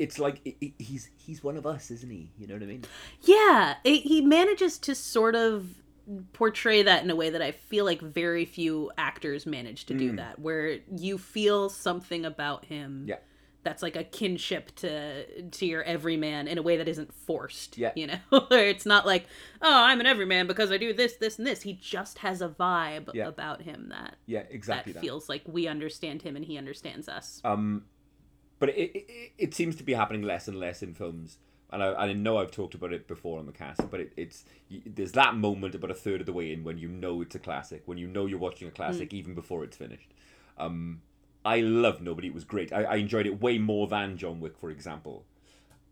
It's like i- i- he's he's one of us, isn't he? You know what I mean? Yeah, it, he manages to sort of portray that in a way that I feel like very few actors manage to do that, where you feel something about him Yeah. that's like a kinship to to your everyman in a way that isn't forced. Yeah. you know, it's not like, oh, I'm an everyman because I do this, this, and this. He just has a vibe Yeah. about him that Yeah, exactly that that. feels like we understand him and he understands us. Um, but it, it it seems to be happening less and less in films. And I, I know I've talked about it before on the cast, but it, it's there's that moment about a third of the way in when you know it's a classic, when you know you're watching a Mm. classic even before it's finished. Um, I love Nobody; it was great. I, I enjoyed it way more than John Wick, for example,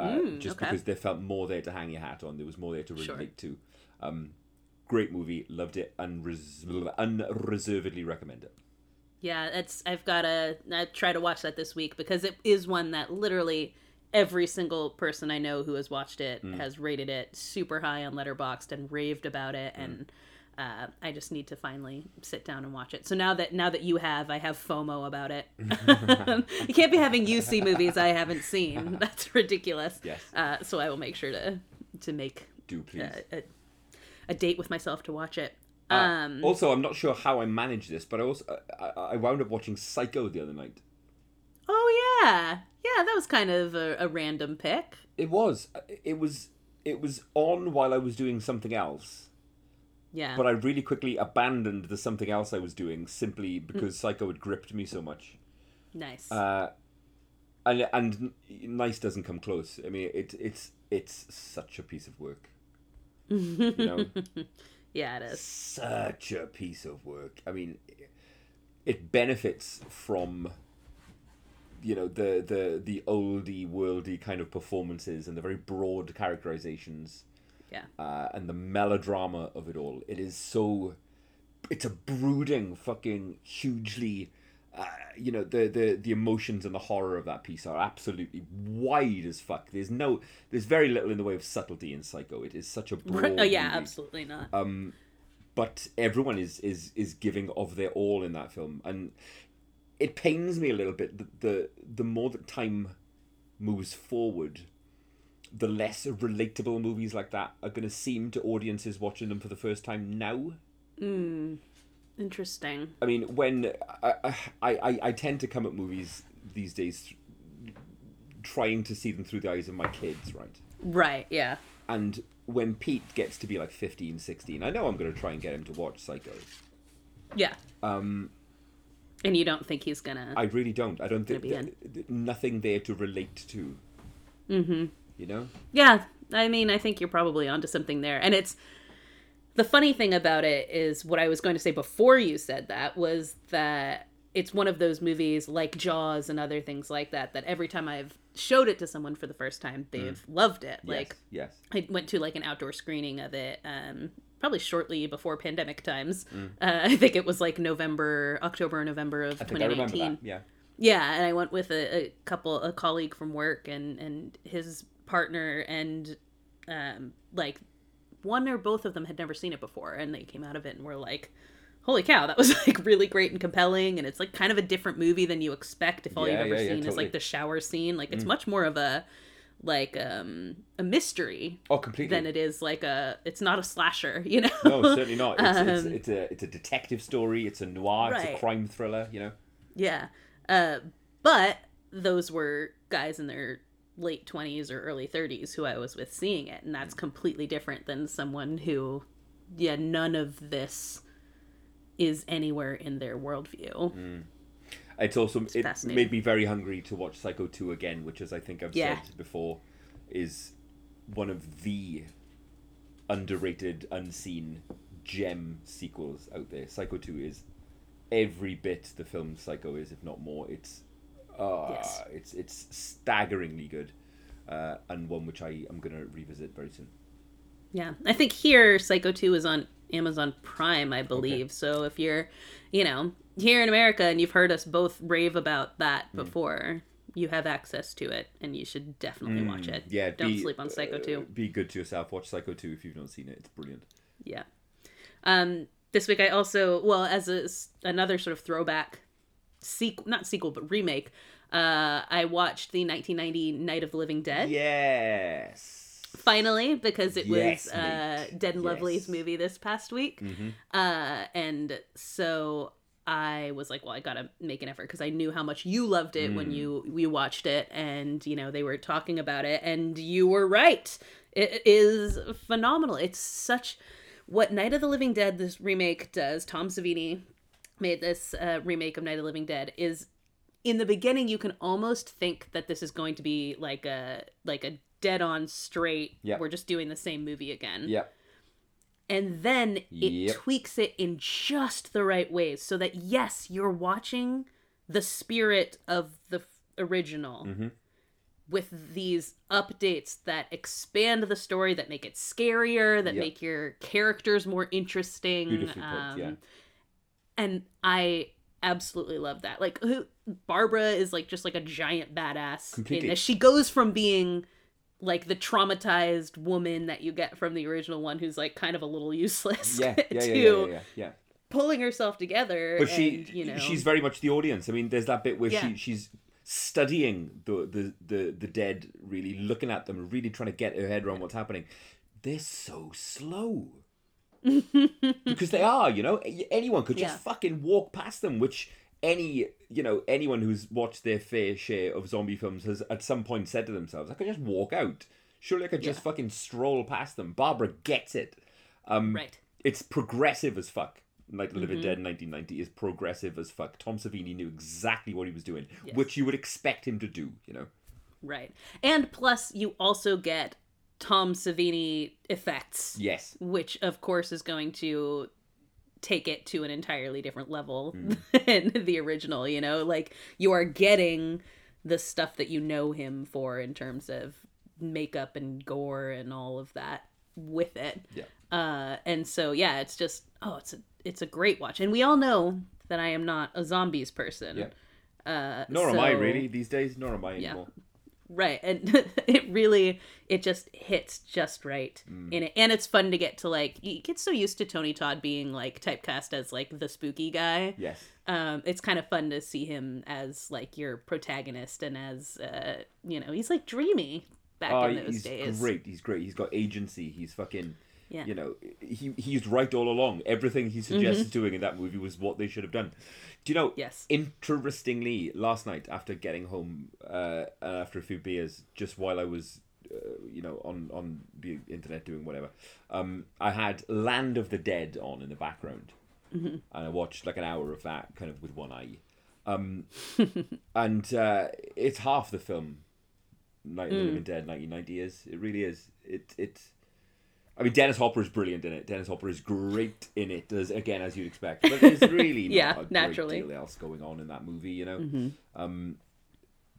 uh, Mm, just okay. because there felt more there to hang your hat on. There was more there to Sure. relate to. Um, great movie, loved it, unres- unreservedly recommend it. Yeah, it's I've got to I try to watch that this week because it is one that literally every single person I know who has watched it Mm. has rated it super high on Letterboxd and raved about it Mm. and uh, I just need to finally sit down and watch it. So now that now that you have, I have FOMO about it. you can't be having you see movies I haven't seen. That's ridiculous. Yes. Uh, so I will make sure to to make Do please. a, a, a date with myself to watch it. Um, also, I'm not sure how I managed this, but I also I, I wound up watching Psycho the other night. oh yeah, yeah, that was kind of a, a random pick. It was it was it was on while I was doing something else, Yeah. but I really quickly abandoned the something else I was doing simply because Psycho had gripped me so much. nice. Uh, and and nice doesn't come close. I mean, it it's it's such a piece of work. you know, yeah, it is. such a piece of work. I mean, it benefits from you know the the the oldie worldy kind of performances and the very broad characterizations Yeah. uh, and the melodrama of it all. It is so. It's a brooding, fucking hugely. Uh, you know the, the the emotions and the horror of that piece are absolutely wide as fuck. There's no, there's very little in the way of subtlety in Psycho. It is such a broad. oh yeah, movie. absolutely not. Um, but everyone is is is giving of their all in that film, and it pains me a little bit that the the more that time moves forward, the less relatable movies like that are going to seem to audiences watching them for the first time now. Interesting. I mean, when I I, I, I tend to come at movies these days trying to see them through the eyes of my kids, right? Right. Yeah. And when Pete gets to be like 15, 16, I know I'm going to try and get him to watch Psycho. Yeah. Um, And you don't think he's gonna? I really don't. I don't think th- nothing there to relate to. mm-hmm. You know, Yeah, I mean, I think you're probably onto something there. And it's the funny thing about it is what I was going to say before you said that was that it's one of those movies like Jaws and other things like that that every time I've showed it to someone for the first time, they've loved it. Like yes, I went to like an outdoor screening of it um probably shortly before pandemic times. Mm. Uh, I think it was like November, October, November of I think I remember 2019. Yeah, Yeah, and I went with a, a couple, a colleague from work, and and his partner, and um, like one or both of them had never seen it before, and they came out of it and were like, "Holy cow, that was like really great and compelling!" And it's like kind of a different movie than you expect if all Yeah, you've ever yeah, yeah, seen is totally. Mm. like the shower scene. Like it's much more of a like um a mystery oh, completely. than it is like a. It's not a slasher, you know. no, certainly not. It's, it's, Um, it's a it's a detective story. It's a noir. It's a crime thriller. You know. Yeah. Uh, but those were guys in their late 20s or early 30s who I was with seeing it. And that's completely different than someone who, yeah, none of this is anywhere in their worldview. Mm. It's also it made me very hungry to watch Psycho two again, which, as I think I've Yeah. said before, is one of the underrated, unseen gem sequels out there. Psycho two is every bit the film Psycho is, if not more. It's uh, Yes. it's it's staggeringly good, uh, and one which I am gonna revisit very soon. Yeah. I think here Psycho 2 is on Amazon Prime, I believe. So if you're, you know, here in America and you've heard us both rave about that Hmm. before, you have access to it and you should definitely watch it. Hmm. Yeah, Don't be- sleep on Psycho uh, 2. Be good to yourself. Watch Psycho two if you've not seen it. It's brilliant. Yeah. Um, this week I also, well, as a, another sort of throwback sequel, not sequel, but remake, uh, I watched the 1990 Night of the Living Dead. Yes. Finally, because it Yes, was uh, mate. Dead and Lovely's movie this past week. Mhm. Uh, and so I was like, well, I gotta make an effort because I knew how much you loved it Mm. when you we watched it, and you know they were talking about it, and you were right. It is phenomenal. It's such what Night of the Living Dead this remake does. Tom Savini made this uh, remake of Night of the Living Dead is in the beginning you can almost think that this is going to be like a like a dead on straight Yep. we're just doing the same movie again Yeah. and then it Yep. tweaks it in just the right ways so that yes you're watching the spirit of the f- original Mhm. with these updates that expand the story that make it scarier that Yep. make your characters more interesting put, yeah. And i absolutely love that like who barbara is like just like a giant badass Completely. in this she goes from being like the traumatized woman that you get from the original one who's like kind of a little useless Yeah, yeah, to yeah, yeah, yeah, yeah. pulling herself together But she, you know she's very much the audience. I mean, there's that bit where she, she's studying the, the, the, the dead, really looking at them, really trying to get her head around what's happening. They're so slow. Because they are, you know, anyone could just Yeah. fucking walk past them, which any, you know, anyone who's watched their fair share of zombie films has at some point said to themselves, I could just walk out. Surely I could just Yeah. fucking stroll past them. Barbara gets it. Um, right. It's progressive as fuck. The Mm-hmm. Living Dead 1990 is progressive as fuck. Tom Savini knew exactly what he was doing, Yes. which you would expect him to do, you know. Right. And plus, you also get Tom Savini effects, Yes. which of course is going to take it to an entirely different level Mm. than the original. You know, like you are getting the stuff that you know him for in terms of makeup and gore and all of that with it. Yeah. Uh, and so yeah, it's just oh, it's a it's a great watch, and we all know that I am not a zombies person. Yeah. Uh, Nor am I really these days. Nor am I Yeah. Right and it really it just hits just right Mm. in it and it's fun to get to like you get so used to tony todd being like typecast as like the spooky guy Yes. um it's kind of fun to see him as like your protagonist and as uh you know he's like dreamy back Oh, in those he's days great. He's great. He's got agency. He's fucking. Yeah. You know, he he's right all along. Everything he suggested doing in that movie was what they should have done. Do you know? Mm-hmm. Yes. Interestingly, last night after getting home, uh, after a few beers, just while I was, uh, you know, on on the internet doing whatever, um, I had Land of the Dead on in the background, Mm-hmm. and I watched like an hour of that, kind of with one eye. Um, and uh, it's half the film Night of the Living Dead 1990 is. It really is. It it. I mean, Dennis Hopper is brilliant in it. Dennis Hopper is great in it, as again as you'd expect. But there's really not Yeah, a great deal else going on in that movie. You know, um,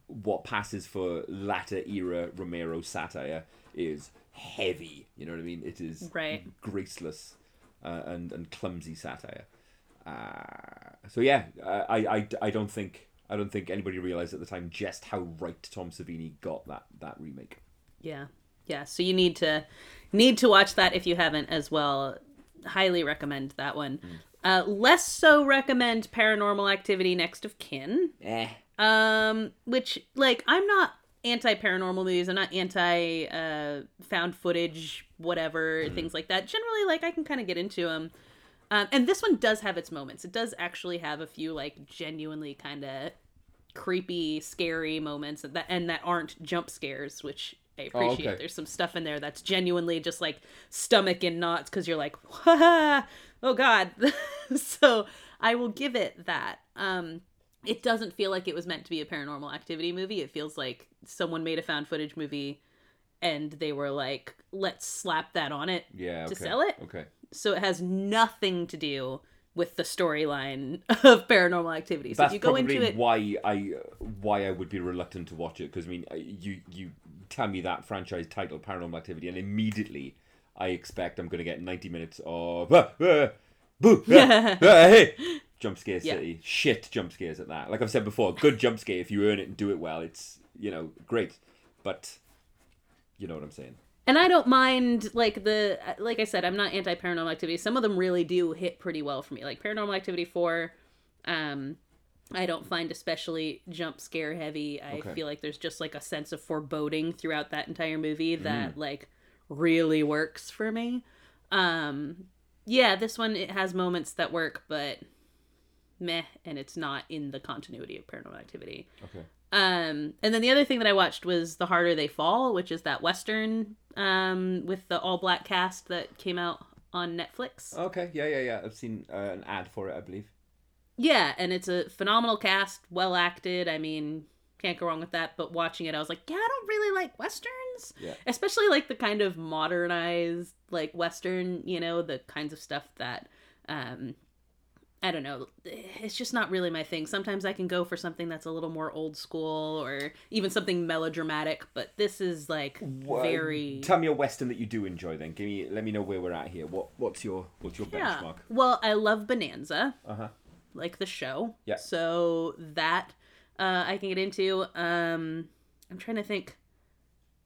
what passes for latter era Romero satire is heavy. You know what I mean? It is Right. graceless uh, and and clumsy satire. Uh, so yeah, uh, I, I I don't think I don't think anybody realized at the time just how right Tom Savini got that that remake. yeah yeah so you need to need to watch that if you haven't as well. Highly recommend that one. Mm. uh less so recommend paranormal activity next of kin. Eh. um which like i'm not anti paranormal movies. I'm not anti uh found footage whatever things like that. Generally like i can kind of get into them um, and this one does have its moments. It does actually have a few like genuinely kind of creepy scary moments that and that aren't jump scares which i appreciate okay. there's some stuff in there that's genuinely just like stomach in knots because you're like oh god so i will give it that um it doesn't feel like it was meant to be a paranormal activity movie. It feels like someone made a found footage movie and they were like, let's slap that on it Yeah. to okay. sell it. Okay. So it has nothing to do with the storyline of paranormal activity. So That's if you go probably into it, why I why I would be reluctant to watch it because I mean you you tell me that franchise title Paranormal Activity and immediately I expect I'm going to get 90 minutes of ah, ah, boo, ah, hey, jump scare Yeah. city shit jump scares at that like I've said before good jump scare if you earn it and do it well it's you know great but you know what I'm saying and I don't mind like the like I said, I'm not anti paranormal activity. Some of them really do hit pretty well for me. Like paranormal activity four, um, I don't find especially jump scare heavy. I Okay. feel like there's just like a sense of foreboding throughout that entire movie Mm. that like really works for me. Um, yeah, this one it has moments that work, but meh, and it's not in the continuity of paranormal activity. okay Um, and then the other thing that I watched was The Harder They Fall, which is that western um, with the all black cast that came out on Netflix. okay yeah yeah yeah I've seen uh, an ad for it I believe Yeah, and it's a phenomenal cast, well acted. I mean, can't go wrong with that. But watching it, I was like, yeah, I don't really like westerns, yeah especially like the kind of modernized like western. You know, the kinds of stuff that. Um, I don't know. It's just not really my thing. Sometimes I can go for something that's a little more old school or even something melodramatic, but this is like Wha- very Tell me a western that you do enjoy. Then give me. Let me know where we're at here. What What's your What's your yeah. benchmark? Well, I love Bonanza. Uh huh. Like the show. Yeah. So that uh, I can get into. Um, I'm trying to think.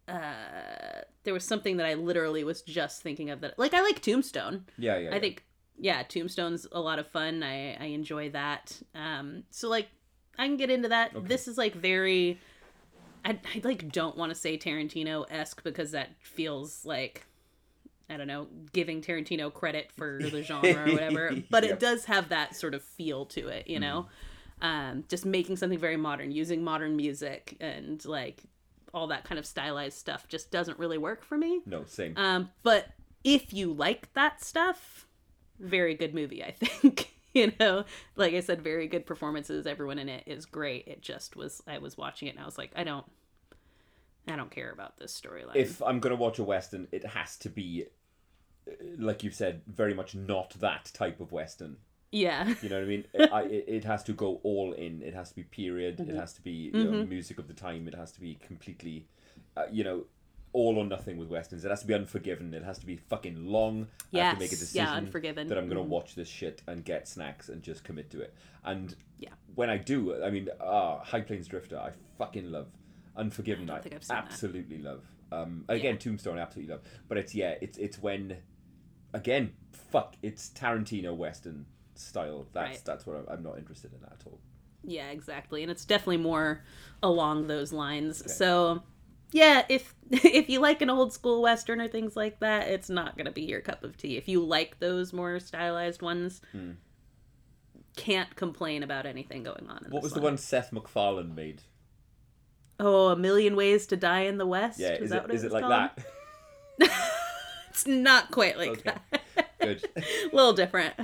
Uh, there was something that I literally was just thinking of that. Like I like Tombstone. Yeah, yeah. I think yeah, Tombstone's a lot of fun. I I enjoy that. Um, so like I can get into that. Okay. This is like very. I, I like don't want to say Tarantino esque because that feels like I don't know, giving Tarantino credit for the genre or whatever, but Yep. it does have that sort of feel to it, you know? Um, just making something very modern, using modern music and like all that kind of stylized stuff just doesn't really work for me. No, same. Um, but if you like that stuff, very good movie, I think. you know, like I said, very good performances. Everyone in it is great. It just was. I was watching it and I was like, I don't, I don't care about this storyline. if I'm gonna watch a western, it has to be, uh, like you said, very much not that type of western. yeah, You know what I mean? it, I, it, has to go all in. It has to be period. Mm-hmm. It has to be know, music of the time. It has to be completely, uh, you know, all or nothing with westerns. It has to be unforgiven. It has to be fucking long. I have to make a decision Yeah, Unforgiven. that I'm gonna Mhm. watch this shit and get snacks and just commit to it. And Yeah. when I do, I mean, ah, High Plains Drifter, I fucking love. Unforgiven, I, think I've seen that. absolutely love. Um, again, Tombstone, absolutely love. But it's yeah, it's it's when, again, fuck, it's Tarantino western style. That's Right. that's what I'm, I'm not interested in at all. Yeah, exactly. And it's definitely more along those lines. So, yeah, if if you like an old school western or things like that, it's not going to be your cup of tea. If you like those more stylized ones, Hmm. can't complain about anything going on in What was the one Seth MacFarlane made? Oh, A Million Ways to Die in the West? Yeah, Is, is that it what it is it like called? that? It's not quite like Okay. that. Good. A little different.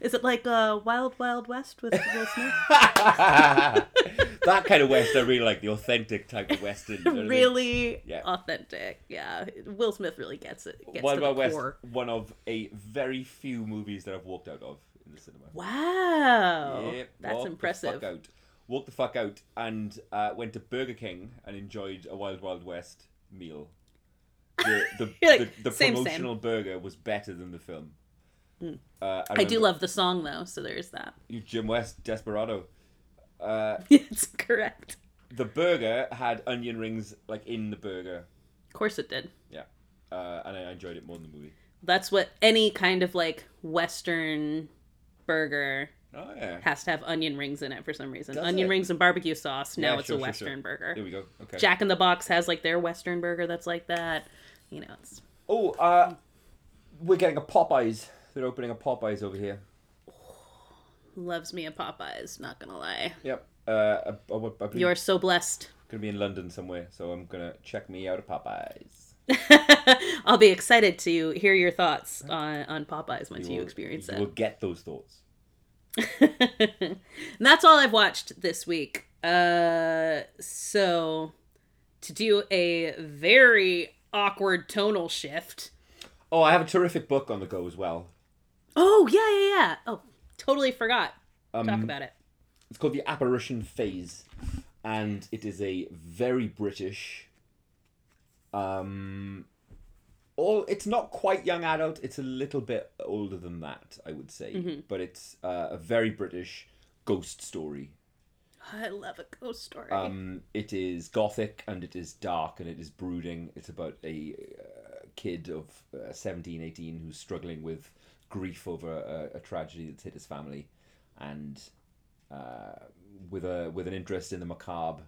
Is it like uh, Wild Wild West with Will Smith? that kind of western, I really like the authentic type of western. you know what I mean? really Yeah. authentic. Yeah, Will Smith really gets it. Gets Wild Wild the West, core. one of a very few movies that I've walked out of in the cinema. Wow, Yep, that's impressive. The fuck out. Walked the fuck out and uh, went to Burger King and enjoyed a Wild Wild West meal. The the, like, the, the same, same. promotional burger was better than the film. Uh, I do love the song though, so there's that. you Jim West Desperado. Uh, it's correct. the burger had onion rings like in the burger. Of course it did. Yeah, uh, and I enjoyed it more than the movie. That's what any kind of like Western burger Oh yeah. has to have onion rings in it for some reason. Does onion it? rings and barbecue sauce. Now Yeah, it's sure, a Western sure. burger. Here we go. Okay. Jack in the Box has like their Western burger that's like that. You know, it's Oh, uh, we're getting a Popeyes. They're opening a Popeyes over here. loves me a Popeyes. Not gonna lie, Yep. Uh, I, I, I you're so blessed. gonna be in London somewhere, so I'm gonna check me out at Popeyes. I'll be excited to hear your thoughts on, on Popeyes once you, will- experience you it. will get those thoughts. And that's all I've watched this week. Uh, so to do a very awkward tonal shift. Oh, I have a terrific book on the go as well. Oh yeah, yeah, yeah. Oh, totally forgot. Um, Talk about it. It's called The Apparition Phase, and it is a very British. Um, all it's not quite young adult. It's a little bit older than that, I would say. Mm-hmm. But it's uh, a very British ghost story. I love a ghost story. Um, it is gothic and it is dark and it is brooding. It's about a uh, kid of uh, 17, 18 who's struggling with grief over a, a tragedy that's hit his family, and uh, with a with an interest in the macabre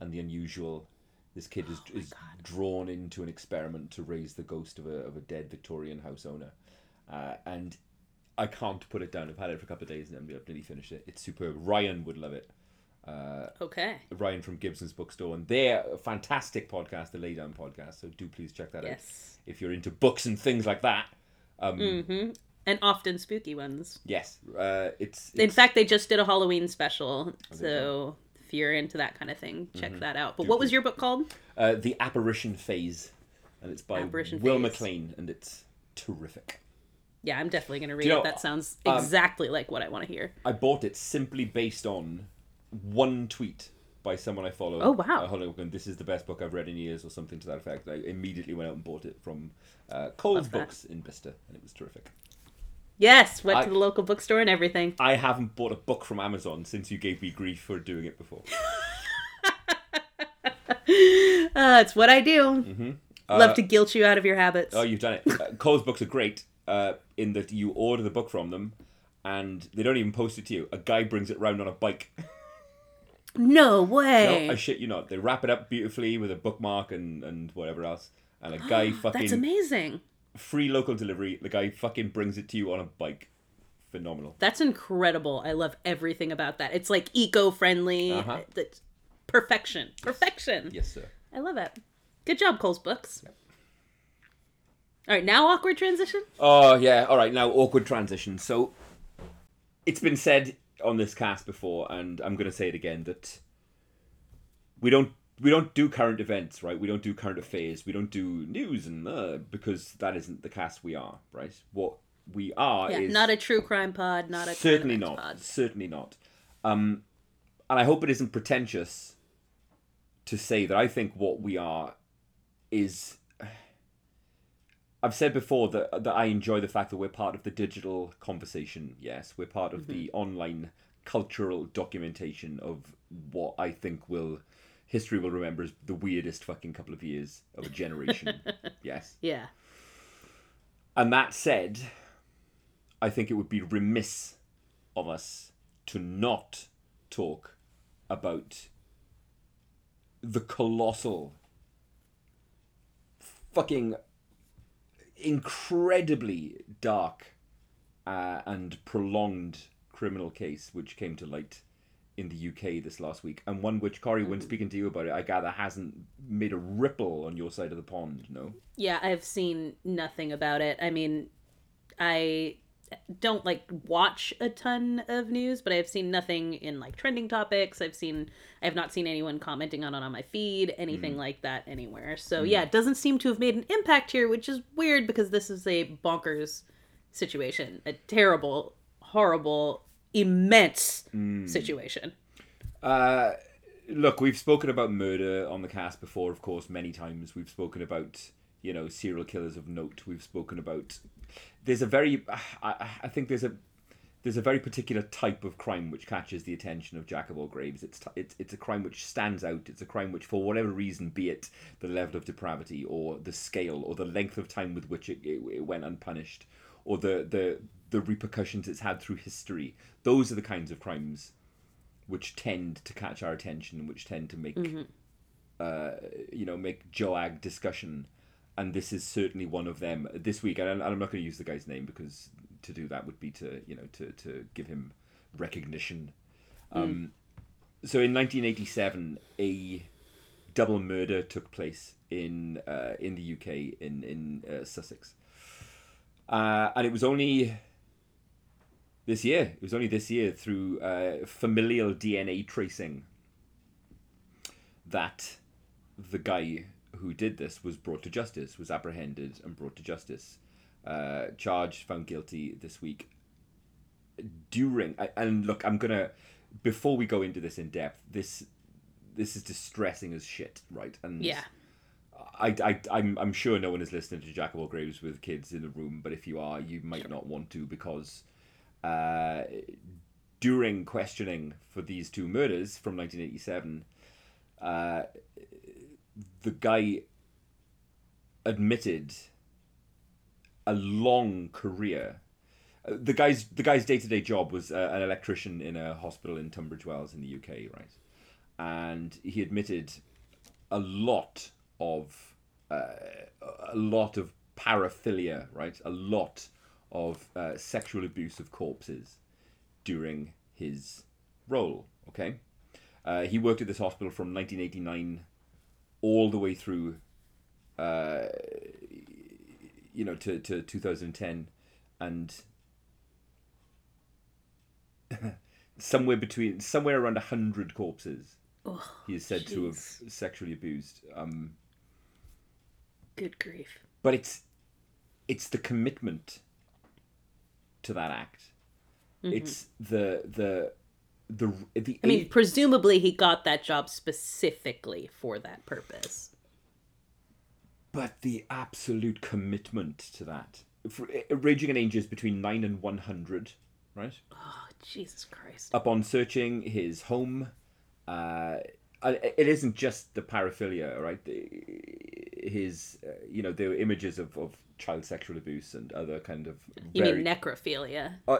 and the unusual. This kid is, is drawn into an experiment to raise the ghost of a, of a dead Victorian house owner. Uh, and I can't put it down. I've had it for a couple of days and I've nearly finished it. It's superb. Ryan would love it. Uh, okay. Ryan from Gibson's Bookstore, and they're a fantastic podcast, the Laydown podcast. So do please check that Yes. out if you're into books and things like that. Um, Mm-hmm. And often spooky ones. Yes, uh, it's, In fact, they just did a Halloween special. So if you're into that kind of thing, check Mm-hmm. that out. But what was your book called? uh, the Apparition Phase, and it's by Apparition Will Phase. Maclean, and it's terrific. Yeah, I'm definitely gonna read you know, it. That sounds um, exactly like what I want to hear. I bought it simply based on one tweet by someone I follow. Oh, wow. Uh, this is the best book I've read in years, or something to that effect. I immediately went out and bought it from uh, Cole's Books in Bicester, and it was terrific. Yes, went I- to the local bookstore and everything. I haven't bought a book from Amazon since you gave me grief for doing it before. Uh, it's what I do. Love to guilt you out of your habits. Mm-hmm. Oh, you've done it. Uh, Cole's books are great uh, in that you order the book from them, and they don't even post it to you. A guy brings it round on a bike. no way. No, I shit you not. They wrap it up beautifully with a bookmark and, and whatever else. And a guy fucking That's amazing. Free local delivery. The guy fucking brings it to you on a bike. Phenomenal. That's incredible. I love everything about that. It's like eco-friendly. Uh-huh. Perfection. Perfection. Yes, sir. I love it. Good job, Cole's Books. Yep. All right, now awkward transition. Oh yeah. All right. Now awkward transition. So it's been said on this cast before, and I'm going to say it again that we don't we don't do current events, right? We don't do current affairs. We don't do news, and uh, because that isn't the cast we are, right? What we are Yeah, is not a true crime pod. Not a certainly not. Pod. Certainly not. Um, and I hope it isn't pretentious to say that I think what we are is. I've said before that that I enjoy the fact that we're part of the digital conversation. Yes, we're part of the online cultural documentation of what I think will history will remember as the weirdest fucking couple of years of a generation. yes. Yeah. And that said, I think it would be remiss of us to not talk about the colossal, fucking incredibly dark uh, and prolonged criminal case which came to light in the UK this last week, and one which Corey, when mm. speaking to you about it, I gather hasn't made a ripple on your side of the pond. No. Yeah, I've seen nothing about it. I mean, I don't like watch a ton of news, but I've seen nothing in like trending topics. I've seen I have not seen anyone commenting on it on my feed, anything mm. like that anywhere. So mm. yeah, it doesn't seem to have made an impact here, which is weird because this is a bonkers situation, a terrible, horrible, immense situation. Uh, look, we've spoken about murder on the cast before, of course, many times. We've spoken about, you know, serial killers of note. We've spoken about. There's a very, I, I think there's a, there's a very particular type of crime which catches the attention of Jack of all graves. It's t- it's it's a crime which stands out. It's a crime which, for whatever reason, be it the level of depravity or the scale or the length of time with which it, it, it went unpunished, or the the the repercussions it's had through history. Those are the kinds of crimes which tend to catch our attention, which tend to make, uh, you know, make Joag discussion. And this is certainly one of them this week. And I'm not going to use the guy's name because to do that would be to, you know, to, to give him recognition. Um, so in 1987, a double murder took place in uh, in the UK in in uh, Sussex, uh, and it was only this year. It was only this year through uh, familial DNA tracing that the guy who did this was brought to justice, was apprehended and brought to justice, uh, charged, found guilty this week. During and look, I'm gonna before we go into this in depth. This this is distressing as shit, right? And Yeah. I, I, I'm, I'm sure no one is listening to Jack of all graves with kids in the room, but if you are, you might not want to because uh, during questioning for these two murders from 1987, uh, the guy admitted a long career. Uh, The guy's the guy's day to day job was uh, an electrician in a hospital in Tunbridge Wells in the UK, right? And he admitted a lot of uh, a lot of paraphilia, right? A lot of uh, sexual abuse of corpses during his role. Okay, uh, he worked at this hospital from 1989 all the way through, uh, you know, to, to 2010, and somewhere between somewhere around hundred corpses he is said to have sexually abused. Um, Good grief. but it's it's the commitment to that act. It's the the the the I mean, presumably he got that job specifically for that purpose. but the absolute commitment to that. For, Raging an Age is between nine and one hundred, right? Oh, Jesus Christ. Upon searching his home, uh, it isn't just the paraphilia, right? The- His, uh, you know, there were images of, of child sexual abuse and other kind of You very, mean necrophilia? uh, uh,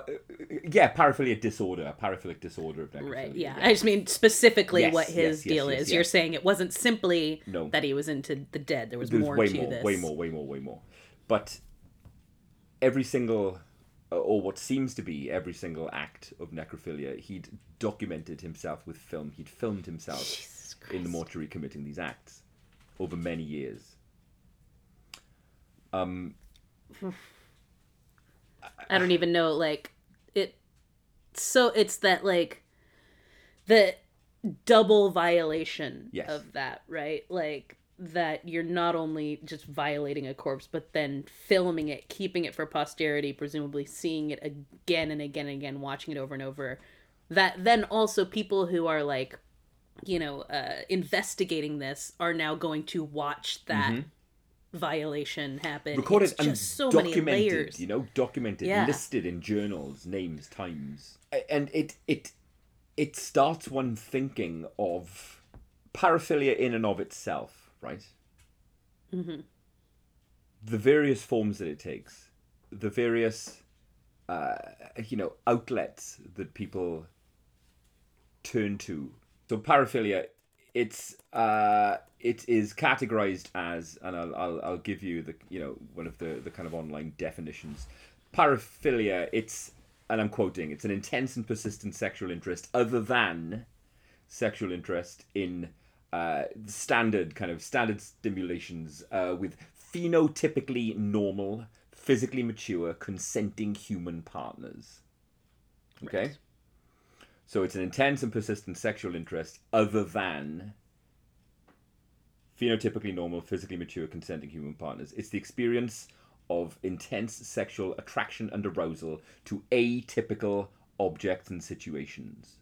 yeah, paraphilia disorder, paraphilic disorder of necrophilia. Right, yeah. I just mean specifically Yes, what his yes, deal yes, is. You're saying it wasn't simply No. that he was into the dead. There was There's more way to more, this. way more, way more, way more. But every single, or what seems to be every single act of necrophilia, he'd documented himself with film. He'd filmed himself in the mortuary committing these acts over many years. Um, I don't even know like it so it's that like the double violation Yes. of that, right? Like that you're not only just violating a corpse but then filming it, keeping it for posterity, presumably seeing it again and again and again, watching it over and over. That then also people who are like you know, uh, investigating this are now going to watch that violation happen. Mm-hmm. recorded It's and so many documented, layers. you know, documented, Yeah. listed in journals, names, times, and it it it starts one thinking of paraphilia in and of itself, right? Mm-hmm. The various forms that it takes, the various, uh, you know, outlets that people turn to. So paraphilia, it's uh, it is categorized as, and I'll, I'll I'll give you the you know one of the the kind of online definitions. Paraphilia, it's and I'm quoting, it's an intense and persistent sexual interest other than sexual interest in uh, standard kind of standard stimulations uh, with phenotypically normal, physically mature, consenting human partners. Okay. Right. So it's an intense and persistent sexual interest other than phenotypically normal, physically mature, consenting human partners. It's the experience of intense sexual attraction and arousal to atypical objects and situations.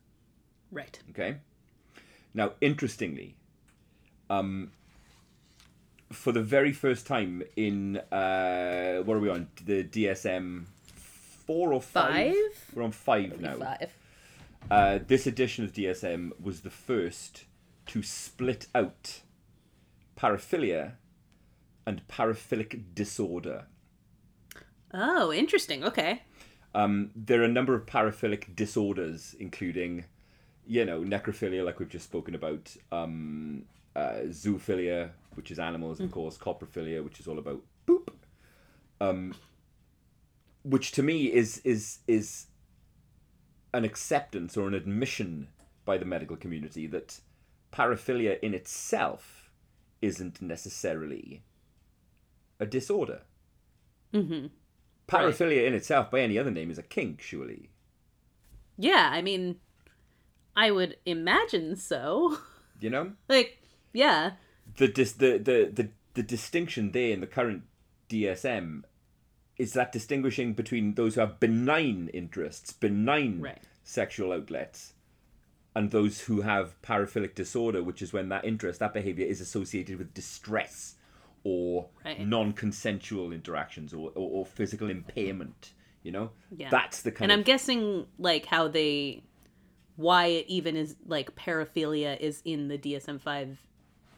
Right. Okay. Now, interestingly, um, for the very first time in uh, what are we on? The DSM four or five? Five? We're on five now. Five. Uh, this edition of DSM was the first to split out paraphilia and paraphilic disorder. Oh, interesting. Okay. Um, there are a number of paraphilic disorders, including, you know, necrophilia, like we've just spoken about, um, uh, zoophilia, which is animals, of course, coprophilia, which is all about boop. Um, which to me is is is an acceptance or an admission by the medical community that paraphilia in itself isn't necessarily a disorder. Mm-hmm. Paraphilia in itself, by any other name, is a kink, surely. Yeah, I mean, I would imagine so. You know, like, yeah. the dis- the, the the the distinction there in the current DSM is that distinguishing between those who have benign interests, benign Right. sexual outlets, and those who have paraphilic disorder, which is when that interest, that behavior, is associated with distress or Right. non-consensual interactions or, or, or physical impairment. You know, Yeah. that's the kind And of I'm guessing, like, how they. Why it even is, like, paraphilia is in the DSM 5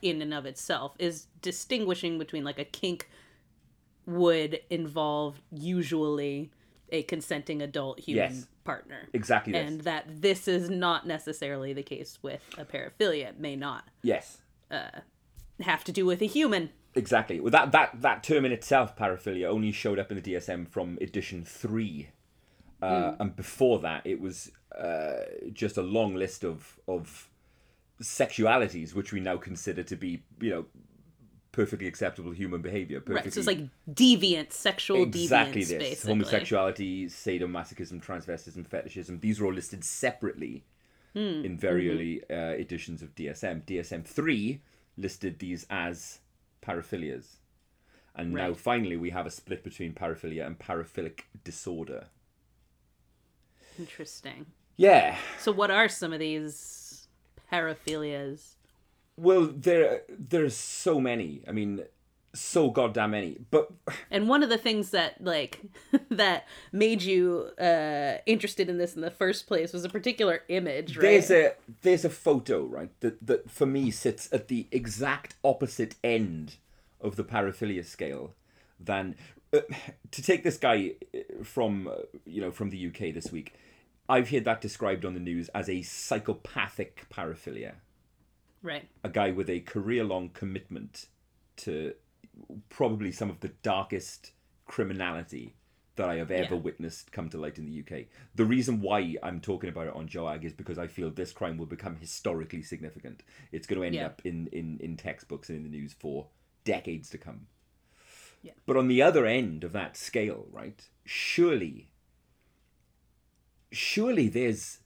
in and of itself is distinguishing between, like, a kink would involve usually a consenting adult human Yes. partner. exactly this. And that this is not necessarily the case with a paraphilia. It may not yes. Uh, have to do with a human. Exactly. Well, that, that, that term in itself, paraphilia, only showed up in the DSM from edition three, uh, and before that, it was uh, just a long list of of sexualities which we now consider to be, you know, perfectly acceptable human behavior. Perfectly, Right. So it's like deviant, sexual exactly deviance, this: basically. homosexuality, sadomasochism, transvestism, fetishism. These are all listed separately Hmm. in very Mm-hmm. early uh, editions of DSM. DSM three listed these as paraphilias. And now finally we have a split between paraphilia and paraphilic disorder. Interesting. Yeah. So what are some of these paraphilias? Well, there there's so many. I mean, so goddamn many. But And one of the things that like that made you uh interested in this in the first place was a particular image, right? there's a there's a photo, right, that that for me sits at the exact opposite end of the paraphilia scale than uh, to take this guy uh, from uh, you know from the UK this week. I've heard that described on the news as a psychopathic paraphilia. Right. a guy with a career long commitment to probably some of the darkest criminality that I have ever Yeah. witnessed come to light in the UK. The reason why I'm talking about it on Joag is because I feel this crime will become historically significant. It's going to end Yeah. up in, in, in textbooks and in the news for decades to come. Yeah. But on the other end of that scale, right? Surely, surely there's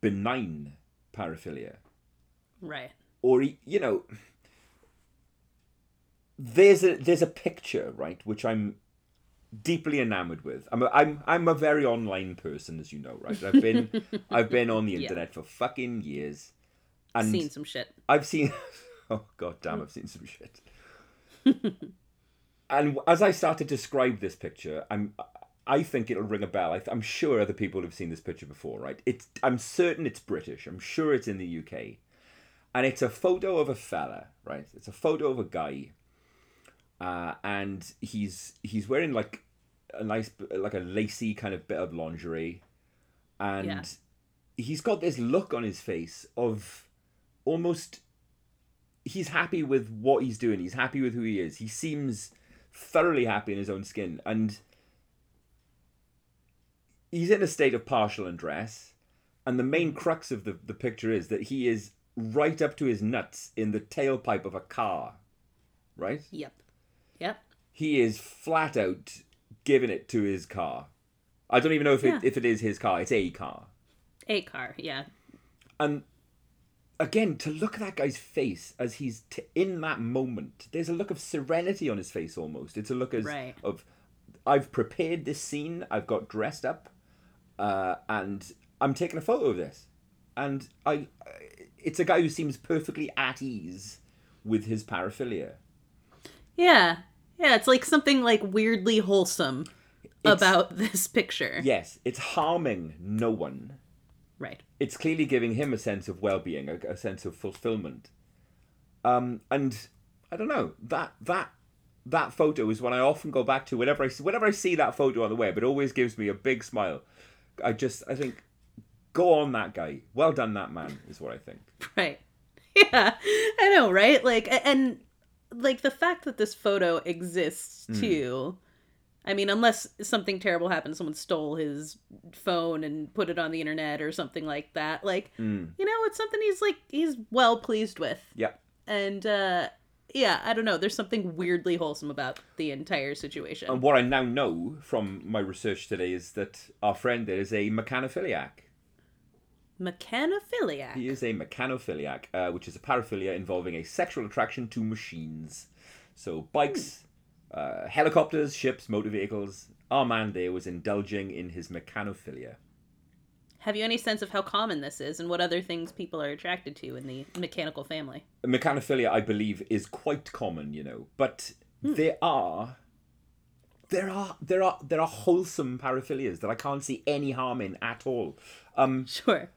benign paraphilia Right. or you know there's a there's a picture right which i'm deeply enamored with i'm a, i'm i'm a very online person as you know right i've been i've been on the Yeah. internet for fucking years and Seen some shit. I've seen. Oh god damn! I've seen some shit. and as I start to describe this picture, I'm. I think it'll ring a bell. I, I'm sure other people have seen this picture before, right? It's. I'm certain it's British. I'm sure it's in the UK, and it's a photo of a fella, right? It's a photo of a guy, uh, and he's he's wearing like a nice, like a lacy kind of bit of lingerie, and Yeah. he's got this look on his face of almost he's happy with what he's doing. He's happy with who he is. He seems thoroughly happy in his own skin, and he's in a state of partial undress. And the main crux of the, the picture is that he is right up to his nuts in the tailpipe of a car, right? Yep. Yep. He is flat out giving it to his car. I don't even know if it, if it is his car. It's a car. A car. Yeah. And again, to look at that guy's face as he's t- in that moment, there's a look of serenity on his face almost. It's a look as Right. of I've prepared this scene, I've got dressed up, uh, and I'm taking a photo of this. And I, it's a guy who seems perfectly at ease with his paraphilia. Yeah. Yeah. It's like something like weirdly wholesome It's- about this picture. Yes, it's harming no one. Right. it's clearly giving him a sense of well-being, a, a sense of fulfillment. Um, and I don't know that that that photo is one I often go back to whenever I see, whenever I see that photo on the web. It always gives me a big smile. I just I think, go on that guy. Well done, that man. Is what I think. Right. Yeah. I know, right? Like and like the fact that this photo exists Hmm. too. I mean, unless something terrible happened, someone stole his phone and put it on the internet or something like that. Like, Mm. you know, it's something he's like he's well pleased with. Yeah. And uh yeah, I don't know. There's something weirdly wholesome about the entire situation. And what I now know from my research today is that our friend there is a mechanophiliac. Mechanophiliac. He is a mechanophiliac, uh, which is a paraphilia involving a sexual attraction to machines. So bikes, uh, helicopters, ships, motor vehicles. Our man there was indulging in his mechanophilia. Have you any sense of how common this is and what other things people are attracted to in the mechanical family? Mechanophilia, I believe, is quite common, you know, but there are. There are there are there are wholesome paraphilias that I can't see any harm in at all. Um, Sure.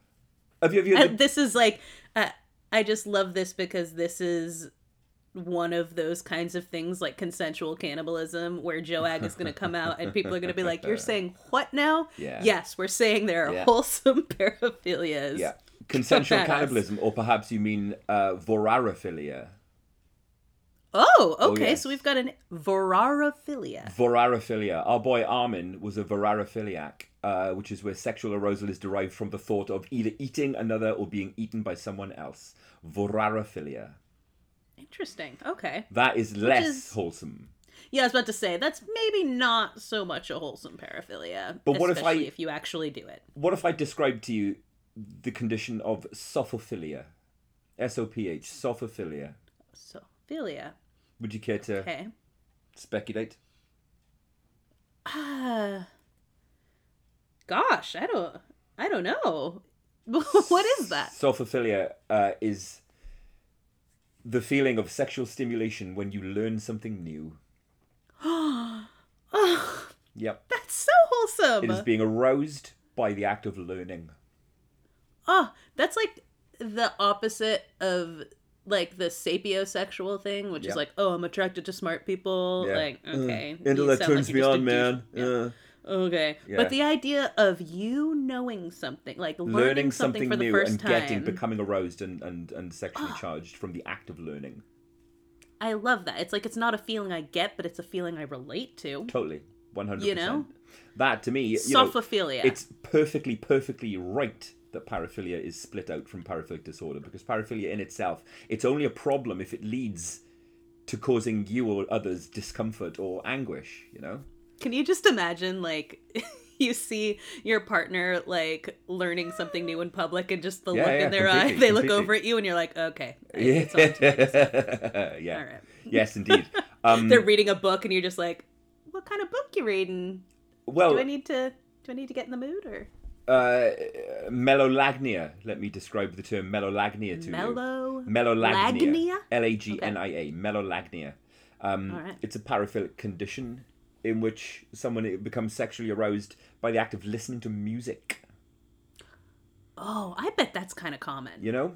Have you have you? Uh, this is like uh, I just love this because this is one of those kinds of things like consensual cannibalism where Joag is going to come out and people are going to be like you're saying what now? Yeah. Yes, we're saying there are Yeah. wholesome paraphilias. yeah, consensual cannibalism, or perhaps you mean uh, vorarophilia. Oh, okay. yes. So we've got an vorarophilia. Vorarophilia. Our boy Armin was a vorarophiliac, uh, which is where sexual arousal is derived from the thought of either eating another or being eaten by someone else. Vorarophilia. Interesting. Okay. That is less is- wholesome. Yeah, I was about to say that's maybe not so much a wholesome paraphilia. But what if I- if you actually do it? What if I described to you the condition of sophophilia? S O P H, sophophilia. So philia. Would you care to Okay. speculate? Ah. Gosh, I don't. I don't know. what is that? Sophophilia uh, is the feeling of sexual stimulation when you learn something new. Oh, Yep. that's so wholesome. It is being aroused by the act of learning. Oh, that's like the opposite of like the sapiosexual thing, which Yeah. is like, oh, I'm attracted to smart people. Yeah. Like, okay, Uh, intellect turns like me you're just a on, man. Yeah. Uh, Okay, but the idea of you knowing something, like learning, learning something, something for the new first and time, getting becoming aroused and, and, and sexually charged from the act of learning. I love that. It's like it's not a feeling I get, but it's a feeling I relate to. Totally. One hundred You know? that to me, you know, Sophophilia. it's perfectly, perfectly right that paraphilia is split out from paraphilic disorder because paraphilia in itself, it's only a problem if it leads to causing you or others discomfort or anguish. You know. Can you just imagine, like, you see your partner, like, learning something new in public and just the Yeah, look yeah, in their eye, completely, they look over at you and you're like, okay. Yeah. It's on to my next step. yeah. All right. Yes, indeed. Um, They're reading a book and you're just like, what kind of book you reading? well, Do I need to do I need to get in the mood or uh, melolagnia. Let me describe the term melolagnia to you. mellow? Melolagnia. Lagnia? L A G N I A. Melolagnia. Um, right. It's a paraphilic condition in which someone becomes sexually aroused by the act of listening to music. Oh, I bet that's kind of common. You know,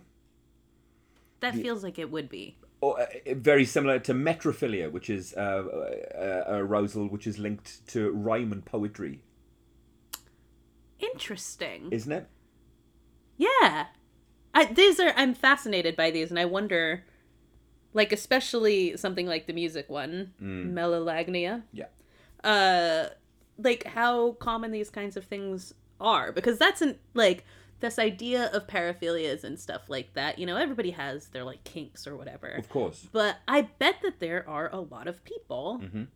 That feels like it would be. or uh, very similar to metrophilia, which is uh, uh, arousal which is linked to rhyme and poetry, Interesting. isn't it? Yeah. I, these are I'm fascinated by these and I wonder like especially something like the music one, Mm. Melolagnia. Yeah. Uh like how common these kinds of things are because that's an like this idea of paraphilias and stuff like that. You know, everybody has their like kinks or whatever. Of course. But I bet that there are a lot of people Mhm.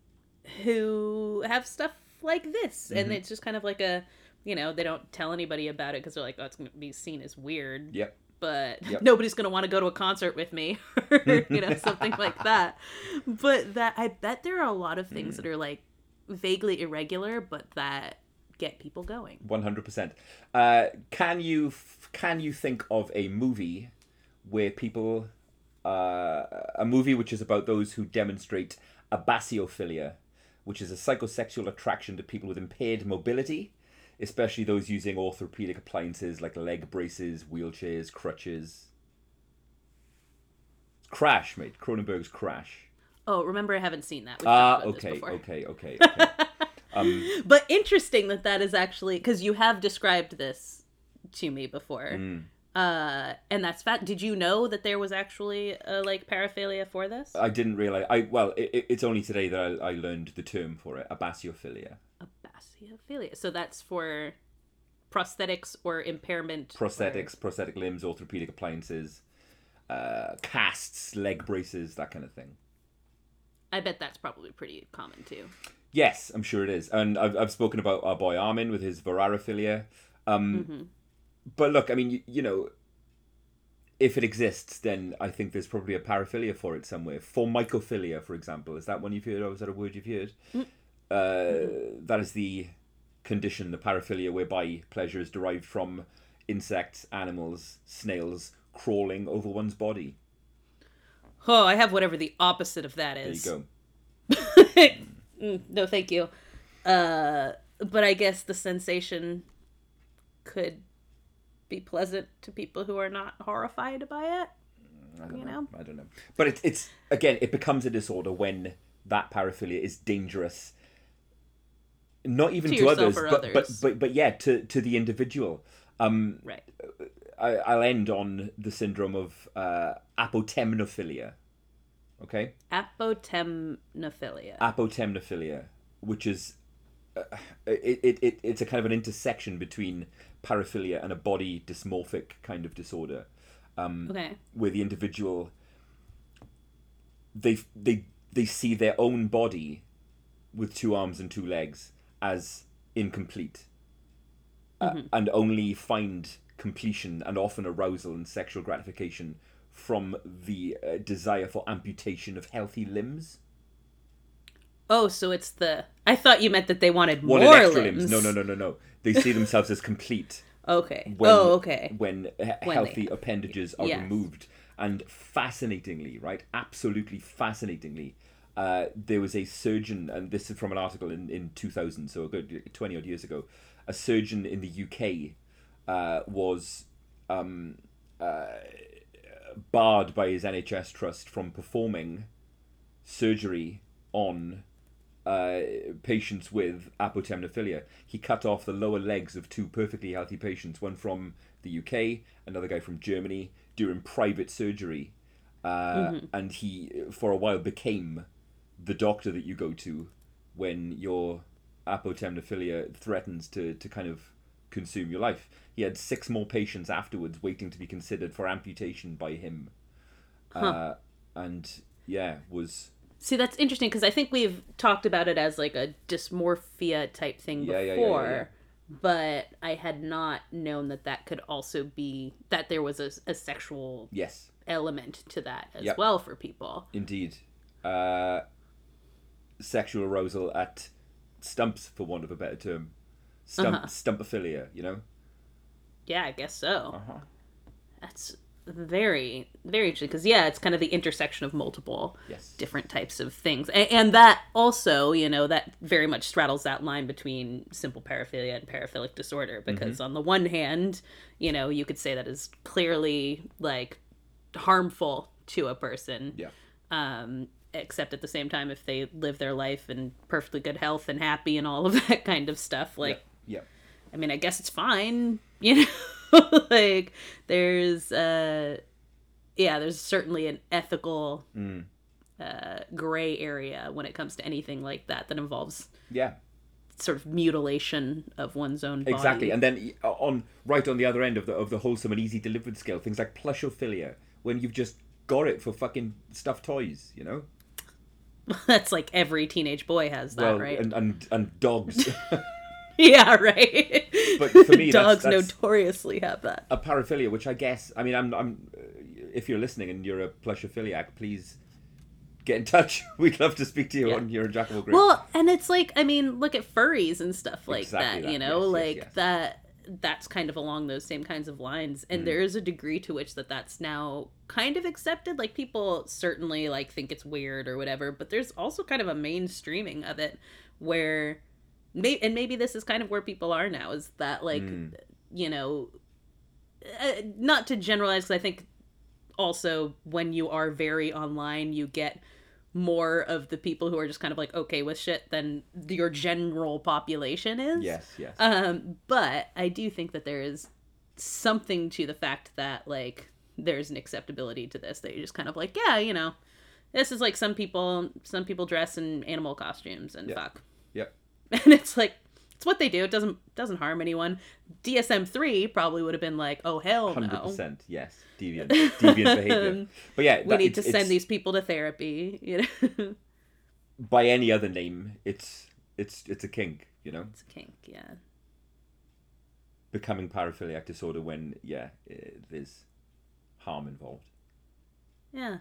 who have stuff like this, and Mhm. it's just kind of like a, you know, they don't tell anybody about it because they're like, oh, it's going to be seen as weird. Yep. But Yep. nobody's going to want to go to a concert with me, or, you know, something like that. But that I bet there are a lot of Mm. things that are like vaguely irregular, but that get people going. One hundred percent. Uh, Can you can you think of a movie where people uh, a movie which is about those who demonstrate abasiophilia, which is a psychosexual attraction to people with impaired mobility, especially those using orthopedic appliances like leg braces, wheelchairs, crutches. Crash, mate. Cronenberg's Crash. Oh, remember, I haven't seen that. Ah, this okay, okay, okay, okay. um, But interesting that that is actually because you have described this to me before. mm. Uh, and that's fat. Did you know that there was actually a like paraphilia for this? I didn't realize. I well, it- it's only today that I, I learned the term for it, abasiophilia. Abasiophilia. So that's for prosthetics or impairment. or- Prosthetics, prosthetic limbs, orthopedic appliances, uh, casts, leg braces, that kind of thing. I bet that's probably pretty common too. Yes, I'm sure it is. And I've, I've spoken about our boy Armin with his virarophilia. Um, Mhm. But look, I mean, you, you know, if it exists, then I think there's probably a paraphilia for it somewhere. For Formicophilia, for example. Is that one you've heard of? Is that a word you've heard? Uh, that is the condition, the paraphilia, whereby pleasure is derived from insects, animals, snails crawling over one's body. Oh, I have whatever the opposite of that There you go. Mm, no, thank you. Uh, but I guess the sensation could be pleasant to people who are not horrified by it. I don't You know. know? I don't know. But it's it's again, it becomes a disorder when that paraphilia is dangerous. Not even To to, others, but, but others. but but yeah, to to the individual. Um, Right. I, I'll end on the syndrome of uh, apotemnophilia. Okay, Apotemnophilia. apotemnophilia, which is uh, it, it, it it's a kind of an intersection between paraphilia and a body dysmorphic kind of disorder. Um, okay. where the individual they they they see their own body with two arms and two legs as incomplete uh, and only find completion and often arousal and sexual gratification from the uh, desire for amputation of healthy limbs Oh, so it's the. I thought you meant that they wanted more wanted extra limbs. limbs no no no no no they see themselves as complete Okay. when, oh, okay. when When healthy they- appendages are Yes. removed. And fascinatingly, right, absolutely fascinatingly, uh, there was a surgeon, and this is from an article in, in 2000, so a good 20 odd years ago. A surgeon in the UK uh, was um, uh, barred by his NHS trust from performing surgery on uh, patients with apotemnophilia. He cut off the lower legs of two perfectly healthy patients, one from the UK, another guy from Germany, during private surgery. Uh, And he, for a while, became the doctor that you go to when you're apotemnophilia threatens to, to kind of consume your life. He had six more patients afterwards waiting to be considered for amputation by him. Uh, and yeah, was See, that's interesting because I think we've talked about it as like a dysmorphia type thing yeah, before, yeah, yeah. but I had not known that that could also be that there was a, a sexual yes, element to that as Yep. well for people. indeed, uh, sexual arousal at stumps, for want of a better term, stump Uh-huh. stumpophilia. You know. Yeah, I guess so. Uh-huh. That's very very interesting because yeah, it's kind of the intersection of multiple Yes. different types of things and, and that also you know that very much straddles that line between simple paraphilia and paraphilic disorder because on the one hand you know you could say that is clearly like harmful to a person Yeah. um except at the same time if they live their life in perfectly good health and happy and all of that kind of stuff like Yeah. I mean, I guess it's fine, you know. like there's uh yeah, there's certainly an ethical Mm. uh gray area when it comes to anything like that that involves Yeah. sort of mutilation of one's own body. Exactly, and then on right on the other end of the of the wholesome and easy delivered scale, things like plushophilia, when you've just got it for fucking stuffed toys, you know. That's like every teenage boy has that, well, right? and, and and dogs. yeah, right. But for me, dogs that's- notoriously have that. a paraphilia, which I guess, I mean, I'm, I'm, uh, if you're listening and you're a plushophiliac, please get in touch. We'd love to speak to you Yeah. on your Jackal group. Well, and it's like I mean, look at furries and stuff like Exactly that, that, you know, yes, yes, like yes. that that's kind of along those same kinds of lines and Mm. there is a degree to which that that's now kind of accepted like people certainly like think it's weird or whatever but there's also kind of a mainstreaming of it where may- and maybe this is kind of where people are now is that like Mm. you know uh, not to generalize because i think also when you are very online you get more of the people who are just kind of like okay with shit than your general population is yes, yes. um but i do think that there is something to the fact that like there's an acceptability to this that you're just kind of like yeah you know this is like some people some people dress in animal costumes and Yeah. fuck Yep. and it's like it's what they do it doesn't doesn't harm anyone dsm-3 probably would have been like oh hell Hundred no percent, yes. Deviant, deviant behavior. But yeah, we that- need to send these people to therapy you know by any other name. It's it's it's a kink, you know. it's a kink yeah Becoming paraphiliac disorder when yeah, it, there's harm involved. yeah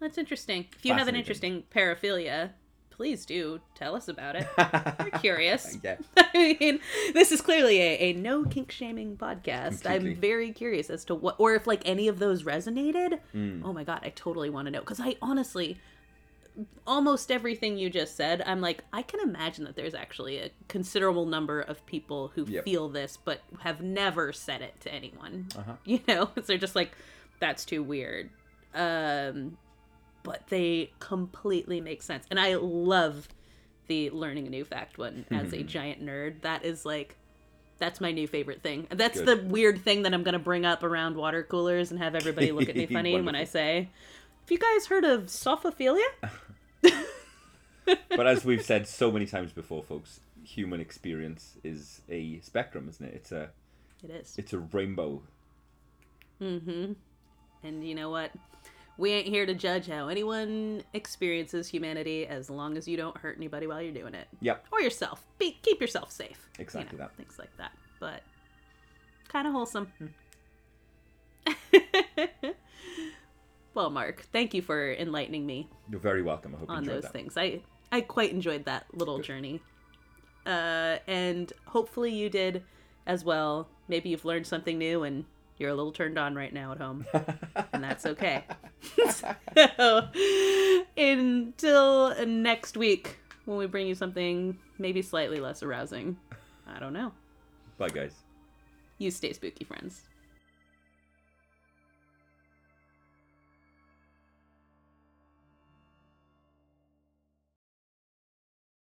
that's interesting if you have an interesting paraphilia please do tell us about it we're curious yeah. I mean, this is clearly a, a no kink shaming podcast. Completely. I'm very curious as to what, or if like any of those resonated. Mm. Oh my god, I totally want to know because I honestly, almost everything you just said, I'm like, I can imagine that there's actually a considerable number of people who Yep. feel this but have never said it to anyone. Uh-huh. You know, they're just like, that's too weird. Um, but they completely make sense, and I love the learning a new fact one as a giant nerd. That is like that's my new favorite thing. That's Good. the weird thing that I'm gonna bring up around water coolers and have everybody look at me funny when I say, "Have you guys heard of sophophilia?" But as we've said so many times before, folks, human experience is a spectrum, isn't it? It's a It is. it's a rainbow. Mm-hmm. And you know what? We ain't here to judge how anyone experiences humanity as long as you don't hurt anybody while you're doing it. Yep. Or yourself. Be, keep yourself safe. you Exactly know, that. Things like that. But kind of wholesome. well, Mark, thank you for enlightening me You're very welcome. I hope you on enjoyed those that. things. I I quite enjoyed that little journey. Uh, and hopefully you did as well. Maybe you've learned something new and you're a little turned on right now at home. and that's okay. so, until next week when we bring you something maybe slightly less arousing. I don't know. Bye, guys. You stay spooky, friends.